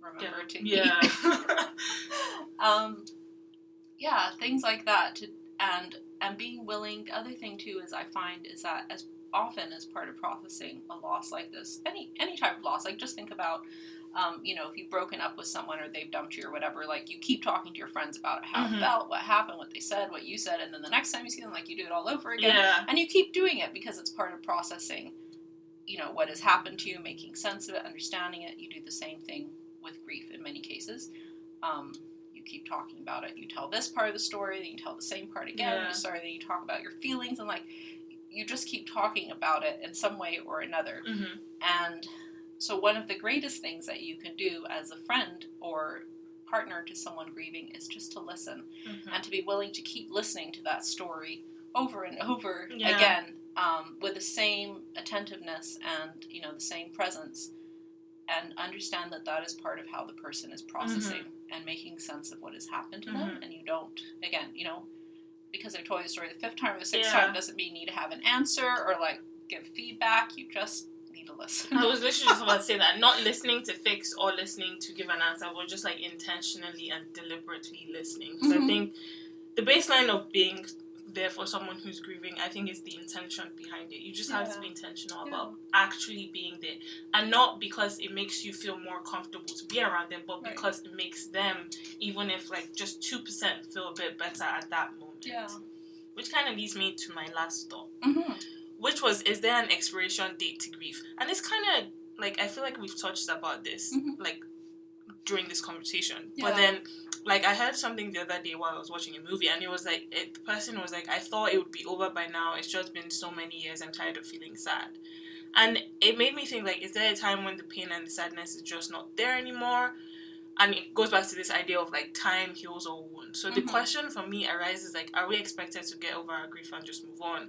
remember to Yeah. eat um, yeah, things like that. To, and and being willing. The other thing too is I find is that as often as part of processing a loss like this, any any type of loss, like just think about. Um, you know, if you've broken up with someone or they've dumped you or whatever, like you keep talking to your friends about how Mhm. it felt, what happened, what they said, what you said, and then the next time you see them, like you do it all over again yeah. and you keep doing it because it's part of processing you know what has happened to you making sense of it understanding it you do the same thing with grief in many cases um, you keep talking about it you tell this part of the story then you tell the same part again Yeah. sorry then you talk about your feelings and like you just keep talking about it in some way or another Mm-hmm. and so one of the greatest things that you can do as a friend or partner to someone grieving is just to listen Mm-hmm. and to be willing to keep listening to that story over and over Yeah. again um, with the same attentiveness and you know the same presence and understand that that is part of how the person is processing and making sense of what has happened to them Mhm. and you don't again you know because i told you the story the fifth time or the sixth Yeah. time doesn't mean you need to have an answer or like give feedback you just need to listen I was literally just about to say that. Not listening to fix or listening to give an answer, but just like intentionally and deliberately listening. Because I Mhm. think the baseline of being there for someone who's grieving, I think, is the intention behind it. You just have to be intentional Yeah. about actually being there. And not because it makes you feel more comfortable to be around them, but Right. because it makes them, even if like just 2%, feel a bit better at that moment. yeah Which kind of leads me to my last thought hmm which was is there an expiration date to grief and it's kind of like i feel like we've touched about this Mhm. like during this conversation. Yeah. But then, like, I heard something the other day while I was watching a movie, and it was like, it, the person was like, I thought it would be over by now. It's just been so many years. I'm tired of feeling sad. And it made me think, like, is there a time when the pain and the sadness is just not there anymore? And it goes back to this idea of like time heals all wounds. So the Mhm. question for me arises like, are we expected to get over our grief and just move on?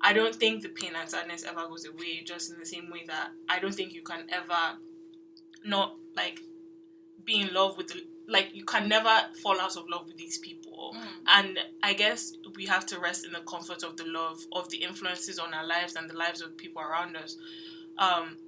I don't think the pain and sadness ever goes away, just in the same way that I don't think you can ever not like be in love with the like you can never fall out of love with these people. Mm. And I guess we have to rest in the comfort of the love of the influences on our lives and the lives of the people around us. Um,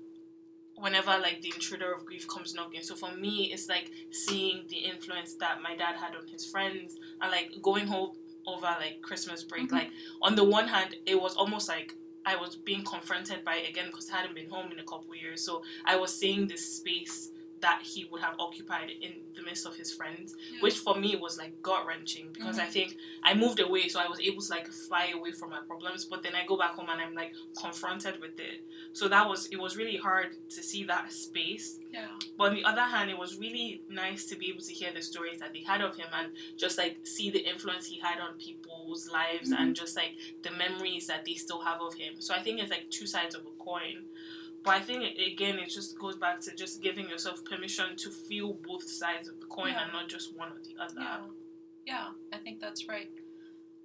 whenever like the intruder of grief comes knocking. So for me, it's like seeing the influence that my dad had on his friends and like going home over like Christmas break. Mhm. Like on the one hand, it was almost like I was being confronted by it again because I hadn't been home in a couple years. So I was seeing this space that he would have occupied in the midst of his friends Yeah. which for me was like gut wrenching because I Mhm. think I moved away, so I was able to like fly away from my problems. But then I go back home and I'm like confronted with it. So that was it was really hard to see that space. yeah. But on the other hand, it was really nice to be able to hear the stories that they had of him and just like see the influence he had on people's lives and just like the memories that they still have of him. So I think it's like two sides of a coin. But I think again, it just goes back to just giving yourself permission to feel both sides of the coin Yeah. and not just one or the other. Yeah, yeah, I think that's right.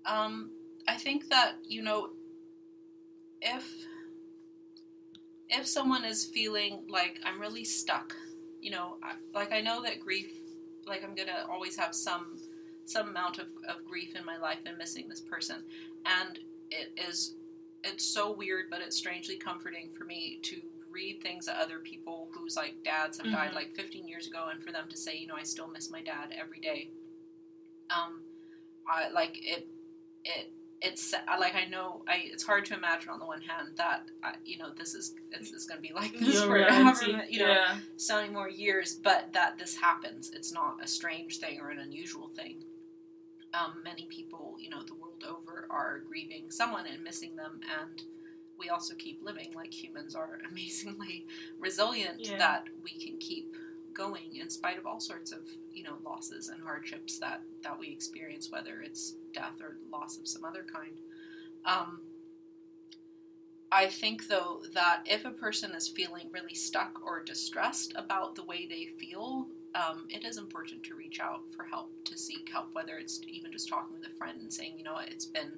Um, I think that you know, if if someone is feeling like I'm really stuck, you know, I, like I know that grief, like I'm gonna always have some some amount of, of grief in my life and missing this person, and it is it's so weird, but it's strangely comforting for me to read things that other people whose like dads have died Mhm. like 15 years ago, and for them to say, you know, I still miss my dad every day. Um, I like it. It it's I- like I know I. It's hard to imagine on the one hand that I, you know this is this is going to be like this Your for reality, however, you know yeah. so many more years, but that this happens. It's not a strange thing or an unusual thing. Um, many people, you know, the world over are grieving someone and missing them, and we also keep living. Like humans are amazingly resilient Yeah. that we can keep going in spite of all sorts of, you know, losses and hardships that that we experience, whether it's death or loss of some other kind. Um, I think, though, that if a person is feeling really stuck or distressed about the way they feel, um, it is important to reach out for help, to seek help, whether it's even just talking with a friend and saying, you know, it's been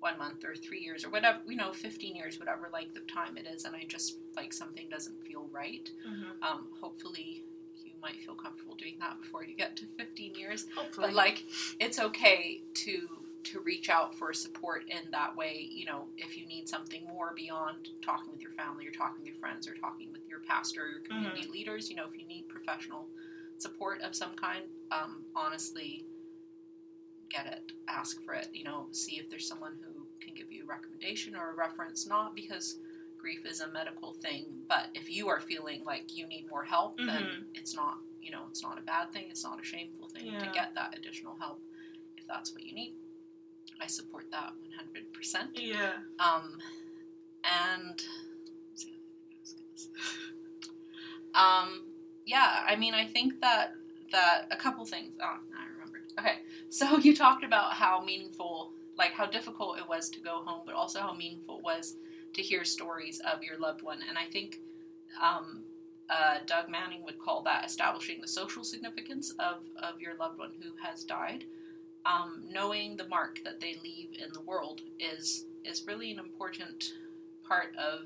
one month or three years or whatever, you know, 15 years, whatever length of time it is, and I just like something doesn't feel right. Mhm. Um, hopefully, you might feel comfortable doing that before you get to 15 years Hopefully. but like it's okay to to reach out for support in that way you know if you need something more beyond talking with your family or talking with your friends or talking with your pastor or your community leaders you know if you need professional support of some kind um, honestly get it ask for it you know see if there's someone who can give you a recommendation or a reference not because grief is a medical thing but if you are feeling like you need more help then Mhm. it's not you know it's not a bad thing it's not a shameful thing to get that additional help if that's what you need i support that 100% yeah. um, and what's the other I was say? um, yeah, I mean, I think that that a couple things. Oh, I remembered. Okay, so you talked about how meaningful, like how difficult it was to go home, but also how meaningful it was to hear stories of your loved one. And I think um, uh, Doug Manning would call that establishing the social significance of of your loved one who has died. Um, knowing the mark that they leave in the world is is really an important part of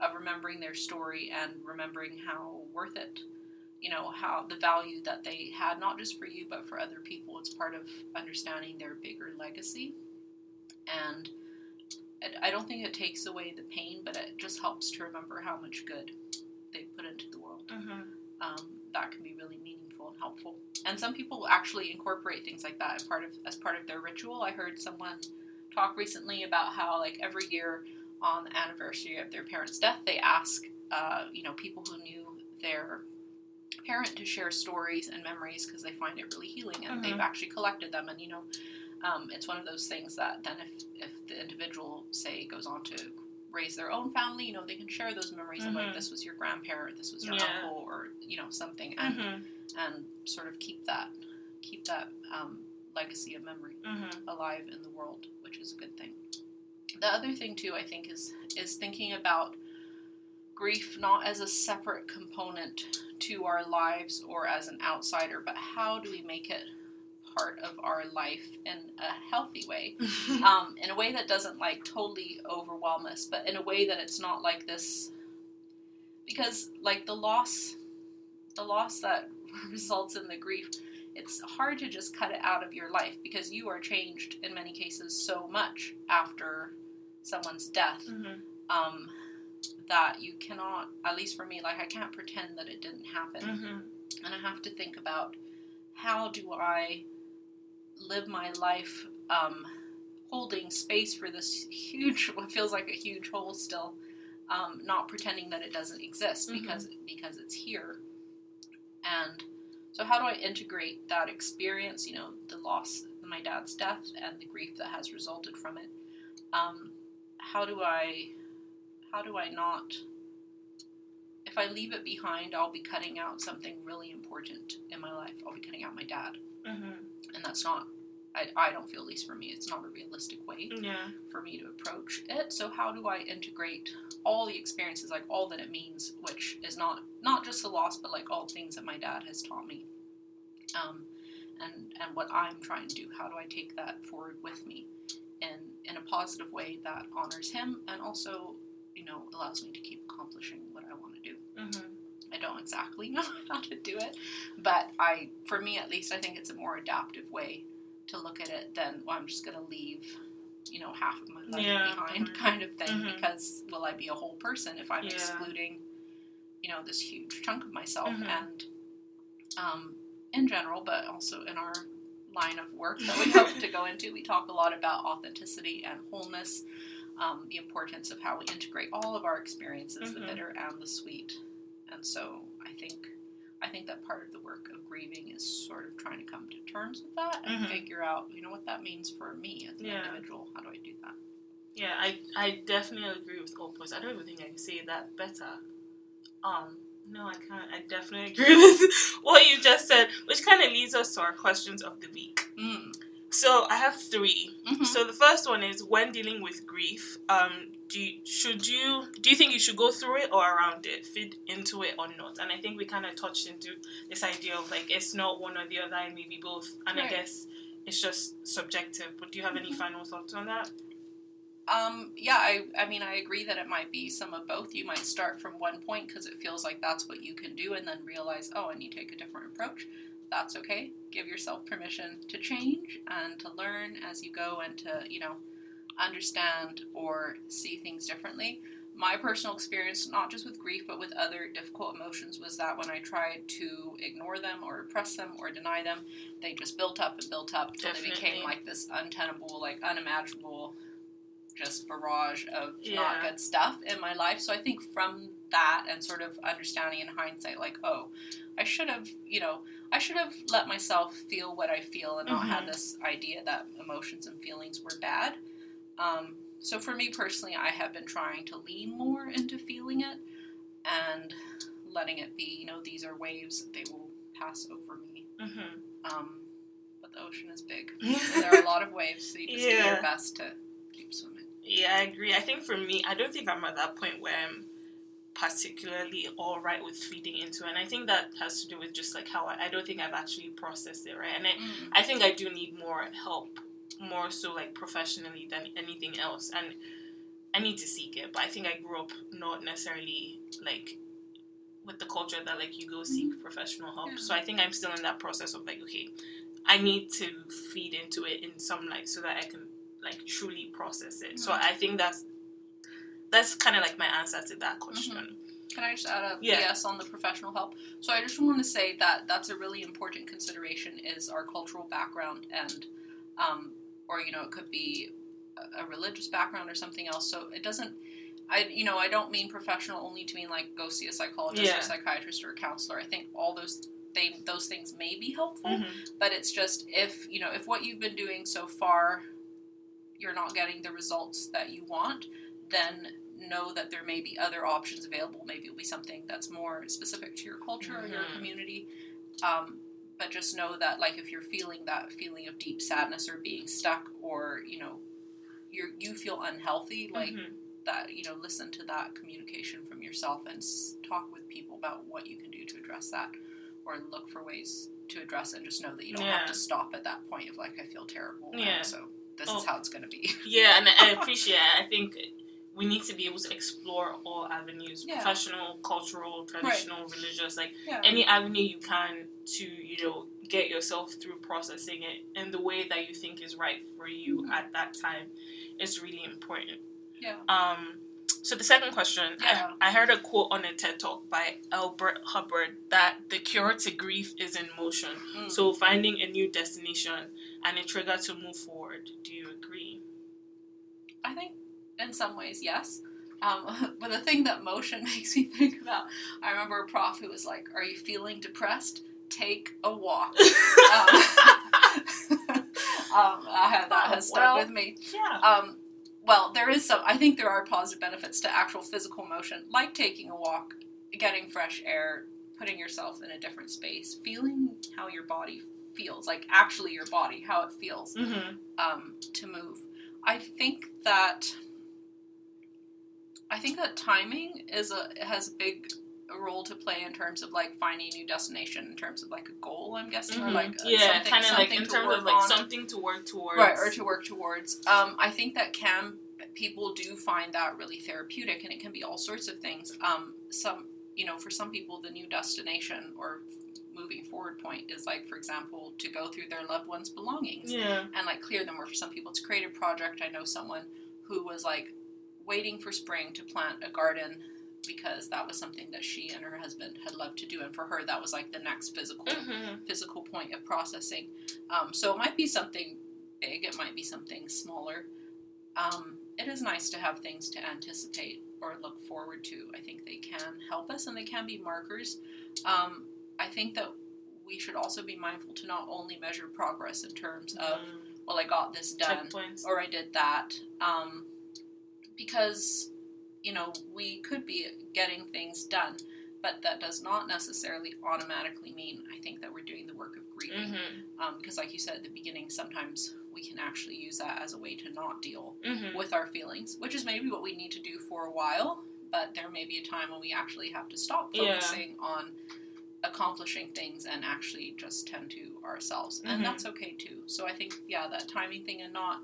of remembering their story and remembering how worth it you know how the value that they had not just for you but for other people it's part of understanding their bigger legacy and it, i don't think it takes away the pain but it just helps to remember how much good they put into the world Mhm. um, that can be really meaningful and helpful. And some people actually incorporate things like that as part of as part of their ritual. I heard someone talk recently about how like every year on the anniversary of their parent's death, they ask uh, you know people who knew their parent to share stories and memories because they find it really healing, and Mhm. they've actually collected them. And you know, um, it's one of those things that then if if the individual say goes on to raise their own family, you know, they can share those memories of like Mhm. this was your grandparent, this was your Yeah. uncle, or you know something, and Mhm. and sort of keep that keep that um, legacy of memory Mm-hmm. alive in the world, which is a good thing. The other thing too, I think, is is thinking about grief not as a separate component to our lives or as an outsider, but how do we make it part of our life in a healthy way, um, in a way that doesn't like totally overwhelm us, but in a way that it's not like this, because like the loss, the loss that results in the grief it's hard to just cut it out of your life because you are changed in many cases so much after someone's death Mhm. um, that you cannot, at least for me, like I can't pretend that it didn't happen. Mhm. And I have to think about how do I live my life um, holding space for this huge, what feels like a huge hole still, um, not pretending that it doesn't exist Mhm. because because it's here. And so, how do I integrate that experience? You know, the loss, my dad's death, and the grief that has resulted from it. Um, how do I, how do I not? If I leave it behind, I'll be cutting out something really important in my life. I'll be cutting out my dad, Mhm. And that's not. I, I don't feel, at least for me, it's not a realistic way Yeah. for me to approach it. So how do I integrate all the experiences, like all that it means, which is not not just the loss, but like all things that my dad has taught me, um, and and what I'm trying to do. How do I take that forward with me, in in a positive way that honors him and also, you know, allows me to keep accomplishing what I want to do. Mhm. I don't exactly know how to do it, but I, for me at least, I think it's a more adaptive way to look at it than well, I'm just going to leave, you know, half of my life Yeah. behind, Mhm. kind of thing. Mhm. Because will I be a whole person if I'm Yeah. excluding, you know, this huge chunk of myself Mhm. and, um, in general, but also in our line of work that we hope to go into, we talk a lot about authenticity and wholeness. Um, the importance of how we integrate all of our experiences, the Mhm. bitter and the sweet, and so I think I think that part of the work of grieving is sort of trying to come to terms with that and Mhm. figure out, you know, what that means for me as an Yeah. individual. How do I do that? Yeah, I I definitely agree with all points. I don't even think I can say that better. Um, no, I can't. I definitely agree with what you just said, which kind of leads us to our questions of the week. Mm. So I have 3 Mhm. So the first one is when dealing with grief, um, do you, should you do you think you should go through it or around it, fit into it or not? And I think we kind of touched into this idea of like it's not one or the other, and maybe both. And I guess it's just subjective. But do you have any Mhm. final thoughts on that? Um, yeah, I, I mean, I agree that it might be some of both. You might start from one point because it feels like that's what you can do, and then realize, oh, I need to take a different approach. That's okay. Give yourself permission to change and to learn as you go and to, you know, understand or see things differently. My personal experience, not just with grief, but with other difficult emotions, was that when I tried to ignore them or repress them or deny them, they just built up and built up until they became like this untenable, like unimaginable just barrage of Yeah. not good stuff in my life. So I think from that and sort of understanding in hindsight, like, oh, I should have, you know, I should have let myself feel what I feel and not Mhm. had this idea that emotions and feelings were bad. Um, so for me personally, I have been trying to lean more into feeling it and letting it be. You know, these are waves; they will pass over me. Mm-hmm. Um, but the ocean is big. There are a lot of waves, so you just do your best to keep swimming. Yeah, I agree. I think for me, I don't think I'm at that point where I'm particularly all right with feeding into it. And I think that has to do with just like how I, I don't think I've actually processed it, right? And I, Mm. I think I do need more help, more so like professionally than anything else. And I need to seek it. But I think I grew up not necessarily like with the culture that like you go seek professional help. Yeah. So I think I'm still in that process of like, okay, I need to feed into it in some like so that I can like truly process it. So Mhm. I think that's that's kind of like my answer to that question. Can I just add a Yeah. PS on the professional help? So I just want to say that that's a really important consideration is our cultural background and, um, or you know, it could be a, religious background or something else. So it doesn't. I you know I don't mean professional only to mean like go see a psychologist Yeah. or psychiatrist or a counselor. I think all those they those things may be helpful, Mhm. but it's just if you know if what you've been doing so far you're not getting the results that you want then know that there may be other options available maybe it'll be something that's more specific to your culture or your community Um, but just know that like if you're feeling that feeling of deep sadness or being stuck or you know you you feel unhealthy like Mhm. that you know listen to that communication from yourself and s- talk with people about what you can do to address that or look for ways to address it and just know that you don't Yeah. have to stop at that point of like i feel terrible Yeah. so this Oh. is how it's going to be Yeah, and I appreciate it. I think we need to be able to explore all avenues Yeah. professional, cultural, traditional, religious like yeah any avenue you can to, you know, get yourself through processing it in the way that you think is right for you Mhm. at that time is really important. yeah Um, so the second question, Yeah. I, I heard a quote on a TED talk by Elbert Hubbard that the cure to grief is in motion. Mm. So finding a new destination and a trigger to move forward. Do you agree? I think in some ways, yes. Um, but the thing that motion makes me think about, I remember a prof who was like, "Are you feeling depressed? Take a walk." um, um, I had, that has stuck Well, with me. yeah. Um, well, there is some. I think there are positive benefits to actual physical motion, like taking a walk, getting fresh air, putting yourself in a different space, feeling how your body feels, like actually your body, how it feels Mm-hmm. um, to move. I think that I think that timing is a has a big role to play in terms of like finding a new destination in terms of like a goal. I'm guessing or like Mm-hmm. yeah, kind of like in terms of like on. something to work towards. right or to work towards. Um, I think that can people do find that really therapeutic, and it can be all sorts of things. Um, some you know for some people the new destination or moving forward point is like for example to go through their loved ones belongings Yeah. and like clear them. Or for some people, it's a creative project. I know someone who was like waiting for spring to plant a garden because that was something that she and her husband had loved to do, and for her, that was like the next physical Mm-hmm. physical point of processing. Um, so it might be something big. It might be something smaller. Um, it is nice to have things to anticipate or look forward to. I think they can help us, and they can be markers. Um, I think that we should also be mindful to not only measure progress in terms of well, I got this done, or I did that, um, because you know we could be getting things done, but that does not necessarily automatically mean I think that we're doing the work of grieving. Mm-hmm. Um, because, like you said at the beginning, sometimes we can actually use that as a way to not deal Mm-hmm. with our feelings, which is maybe what we need to do for a while. But there may be a time when we actually have to stop Yeah. focusing on accomplishing things and actually just tend to ourselves, and that's okay too. So I think, yeah, that timing thing and not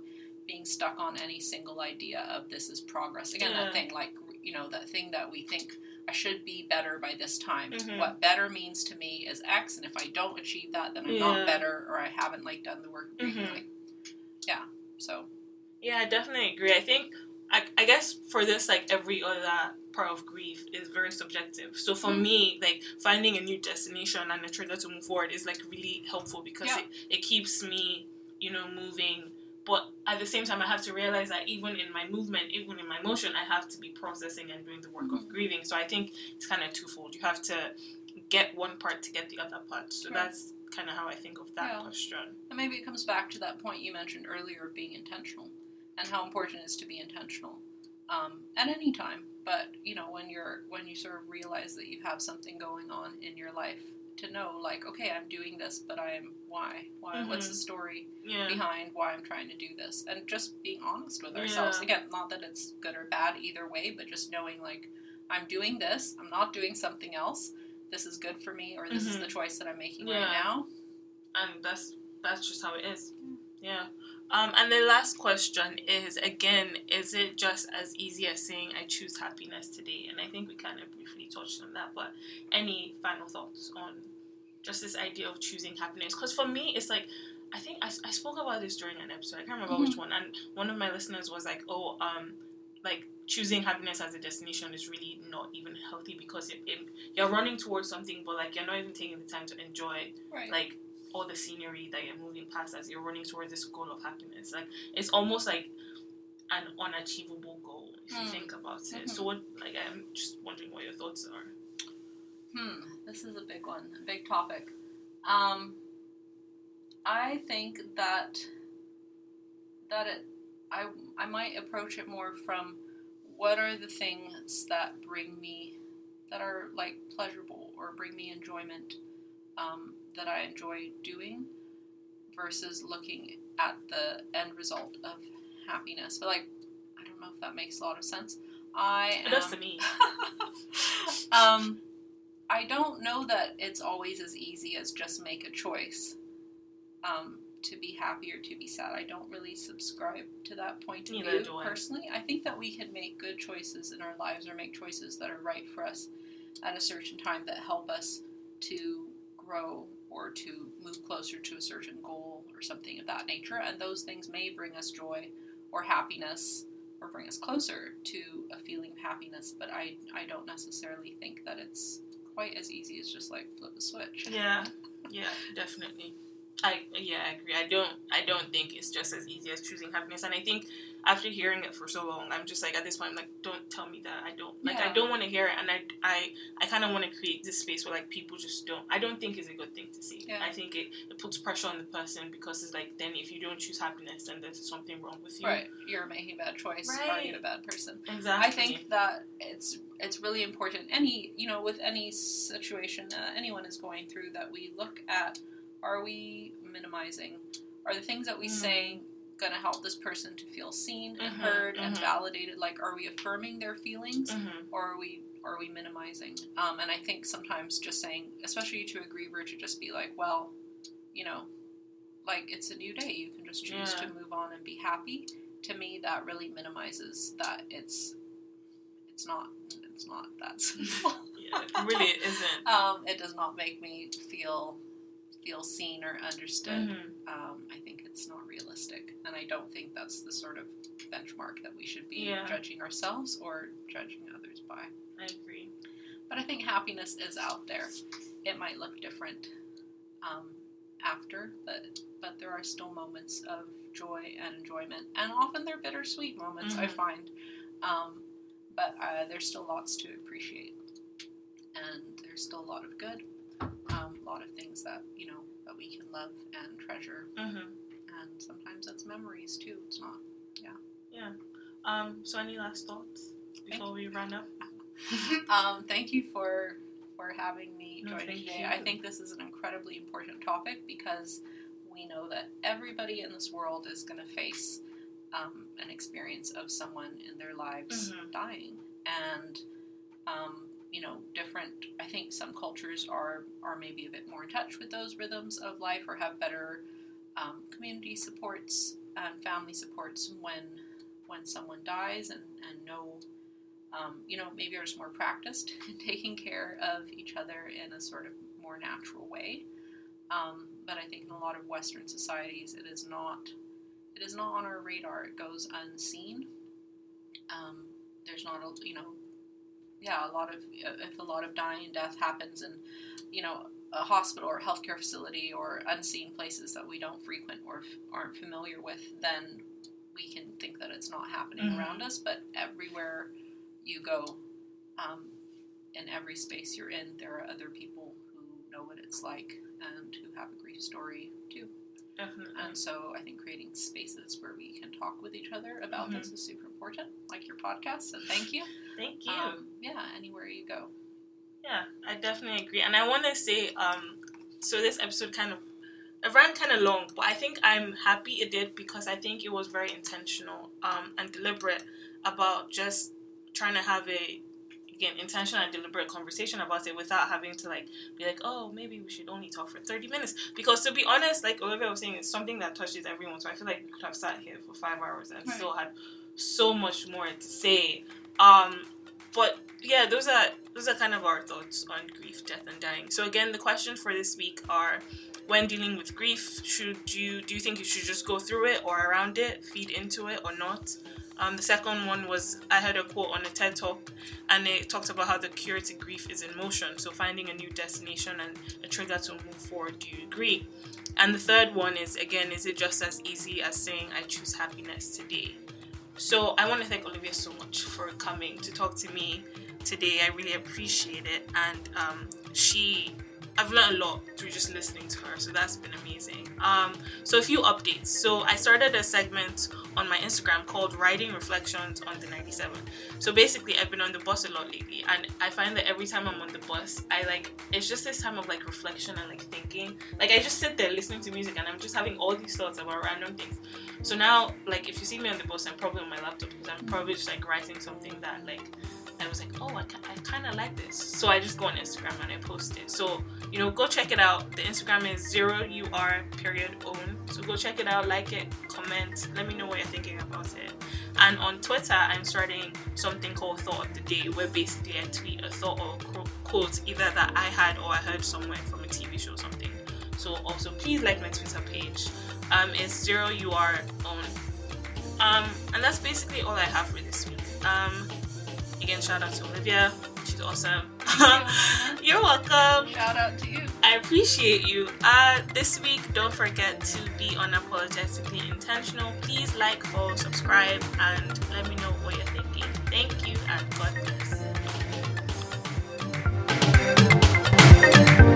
being stuck on any single idea of this is progress. Again, Yeah. that thing like you know that thing that we think I should be better by this time. Mhm. What better means to me is X, and if I don't achieve that, then I'm Yeah. not better, or I haven't like done the work. Mhm. Like, yeah. So Yeah, I definitely agree. I think, I, I guess for this, like every other part of grief is very subjective. So for Mhm. me, like finding a new destination and a trigger to move forward is like really helpful because Yeah. it, it keeps me, you know, moving. But at the same time, I have to realize that even in my movement, even in my motion, I have to be processing and doing the work of Mhm. grieving. So I think it's kind of twofold. You have to get one part to get the other part. So that's kind of how I think of that Yeah. question. And maybe it comes back to that point you mentioned earlier of being intentional and how important it is to be intentional um, at any time. But you know, when you're when you sort of realize that you have something going on in your life, to know like, okay, I'm doing this, but I'm why? Why? What's Mhm. the story Yeah. behind why I'm trying to do this? And just being honest with ourselves. Yeah. Again, not that it's good or bad either way, but just knowing like, I'm doing this. I'm not doing something else. This is good for me, or this is Mhm. the choice that I'm making Yeah. right now. and that's that's just how it is. Yeah. Um, and the last question is again, is it just as easy as saying I choose happiness today? And I think we kind of briefly touched on that, but any final thoughts on just this idea of choosing happiness? Because for me, it's like I think I, I spoke about this during an episode. I can't remember which one, and one of my listeners was like, "Oh, um, like choosing happiness as a destination is really not even healthy because it, it you're running towards something, but like you're not even taking the time to enjoy Right. like all the scenery that you're moving past as you're running towards this goal of happiness. Like it's almost like an unachievable goal if you Mm. think about it. Mhm. So what like I'm just wondering what your thoughts are. Hmm, this is a big one, a big topic. Um, I think that that it, I I might approach it more from what are the things that bring me that are like pleasurable or bring me enjoyment. um, that I enjoy doing versus looking at the end result of happiness. But like, I don't know if that makes a lot of sense. I It does to me. um, I don't know that it's always as easy as just make a choice um, to be happy or to be sad. I don't really subscribe to that point of Neither view I. personally. I think that we can make good choices in our lives or make choices that are right for us at a certain time that help us to grow or to move closer to a certain goal or something of that nature. And those things may bring us joy or happiness or bring us closer to a feeling of happiness. But I, I don't necessarily think that it's quite as easy as just like flip a switch. Yeah, yeah, definitely. I yeah, I agree. I don't I don't think it's just as easy as choosing happiness. And I think after hearing it for so long, I'm just like at this point, I'm like, don't tell me that. I don't like. I don't want to hear it, and I I I kind of want to create this space where like people just don't. I don't think it's a good thing to see. Yeah. I think it, it puts pressure on the person because it's like then if you don't choose happiness, then there's something wrong with you. Right, you're making a bad choice. Right. Are you a bad person? Exactly. I think that it's it's really important. Any you know with any situation uh, anyone is going through that we look at. Are we minimizing? Are the things that we Mm. say going to help this person to feel seen and Mhm, heard and mhm. validated? Like, are we affirming their feelings? Mhm. or are we are we minimizing? Um, and I think sometimes just saying, especially to a griever, to just be like, well, you know, like it's a new day. You can just choose Yeah. to move on and be happy. To me, that really minimizes that it's it's not it's not that simple. Yeah, it really isn't. um, it does not make me feel feel seen or understood. Mhm. Um, I think it's not realistic, and I don't think that's the sort of benchmark that we should be Yeah. judging ourselves or judging others by. I agree. But I think happiness is out there. It might look different um, after, but but there are still moments of joy and enjoyment, and often they're bittersweet moments. I Mhm. find, um, but uh, there's still lots to appreciate, and there's still a lot of good, um, a lot of things that you know that we can love and treasure, hmm and sometimes that's memories too. It's not. Yeah. Yeah. Um. So, any last thoughts before we run up? um, thank you for for having me No, join today. you. I think this is an incredibly important topic because we know that everybody in this world is going to face um, an experience of someone in their lives Mhm. dying, and um, you know, different. I think some cultures are are maybe a bit more in touch with those rhythms of life, or have better um, community supports and family supports when when someone dies, and and know um, you know, maybe just more practiced in taking care of each other in a sort of more natural way. Um, but I think in a lot of Western societies, it is not. It is not on our radar. It goes unseen. Um, there's not a you know, yeah, a lot of if a lot of dying death happens and you know, a hospital or healthcare facility or unseen places that we don't frequent or f- aren't familiar with, then we can think that it's not happening Mhm. around us. But everywhere you go, um, in every space you're in, there are other people who know what it's like and who have a grief story too. Definitely. And so I think creating spaces where we can talk with each other about this is super important, like your podcast. So thank you. Thank you. Um, yeah, anywhere you go. Yeah, I definitely agree. And I want to say, um, so this episode kind of it ran kind of long, but I think I'm happy it did because I think it was very intentional um, and deliberate about just trying to have a again intentional and deliberate conversation about it without having to like be like, oh, maybe we should only talk for 30 minutes. Because to be honest, like Olivia was saying, it's something that touches everyone. So I feel like we could have sat here for five hours and Right. still had so much more to say. Um, but yeah, those are those are kind of our thoughts on grief, death, and dying. So again, the questions for this week are: When dealing with grief, should you do you think you should just go through it or around it, feed into it or not? Um, the second one was I heard a quote on a TED talk, and it talked about how the cure to grief is in motion. So finding a new destination and a trigger to move forward. Do you agree? And the third one is again, is it just as easy as saying I choose happiness today? So I want to thank Olivia so much for coming to talk to me today. I really appreciate it, and um, she I've learned a lot through just listening to her, so that's been amazing. Um, so a few updates. So I started a segment on my Instagram called Writing Reflections on the 97. So basically, I've been on the bus a lot lately, and I find that every time I'm on the bus, I like it's just this time of like reflection and like thinking. Like I just sit there listening to music, and I'm just having all these thoughts about random things. So now, like if you see me on the bus, I'm probably on my laptop because I'm probably just like writing something that like I was like, oh, I, I kind of like this. So I just go on Instagram and I post it. So, you know, go check it out. The Instagram is zero UR period own. So go check it out, like it, comment, let me know what you're thinking about it. And on Twitter, I'm starting something called Thought of the Day, where basically I tweet a thought or quote either that I had or I heard somewhere from a TV show or something. So also please like my Twitter page. Um, it's zero UR own. Um, and that's basically all I have for this week. Um, Again, shout out to Olivia. She's awesome. You're welcome. Shout out to you. I appreciate you. Uh, this week, don't forget to be unapologetically intentional. Please like, follow, subscribe, and let me know what you're thinking. Thank you, and God bless.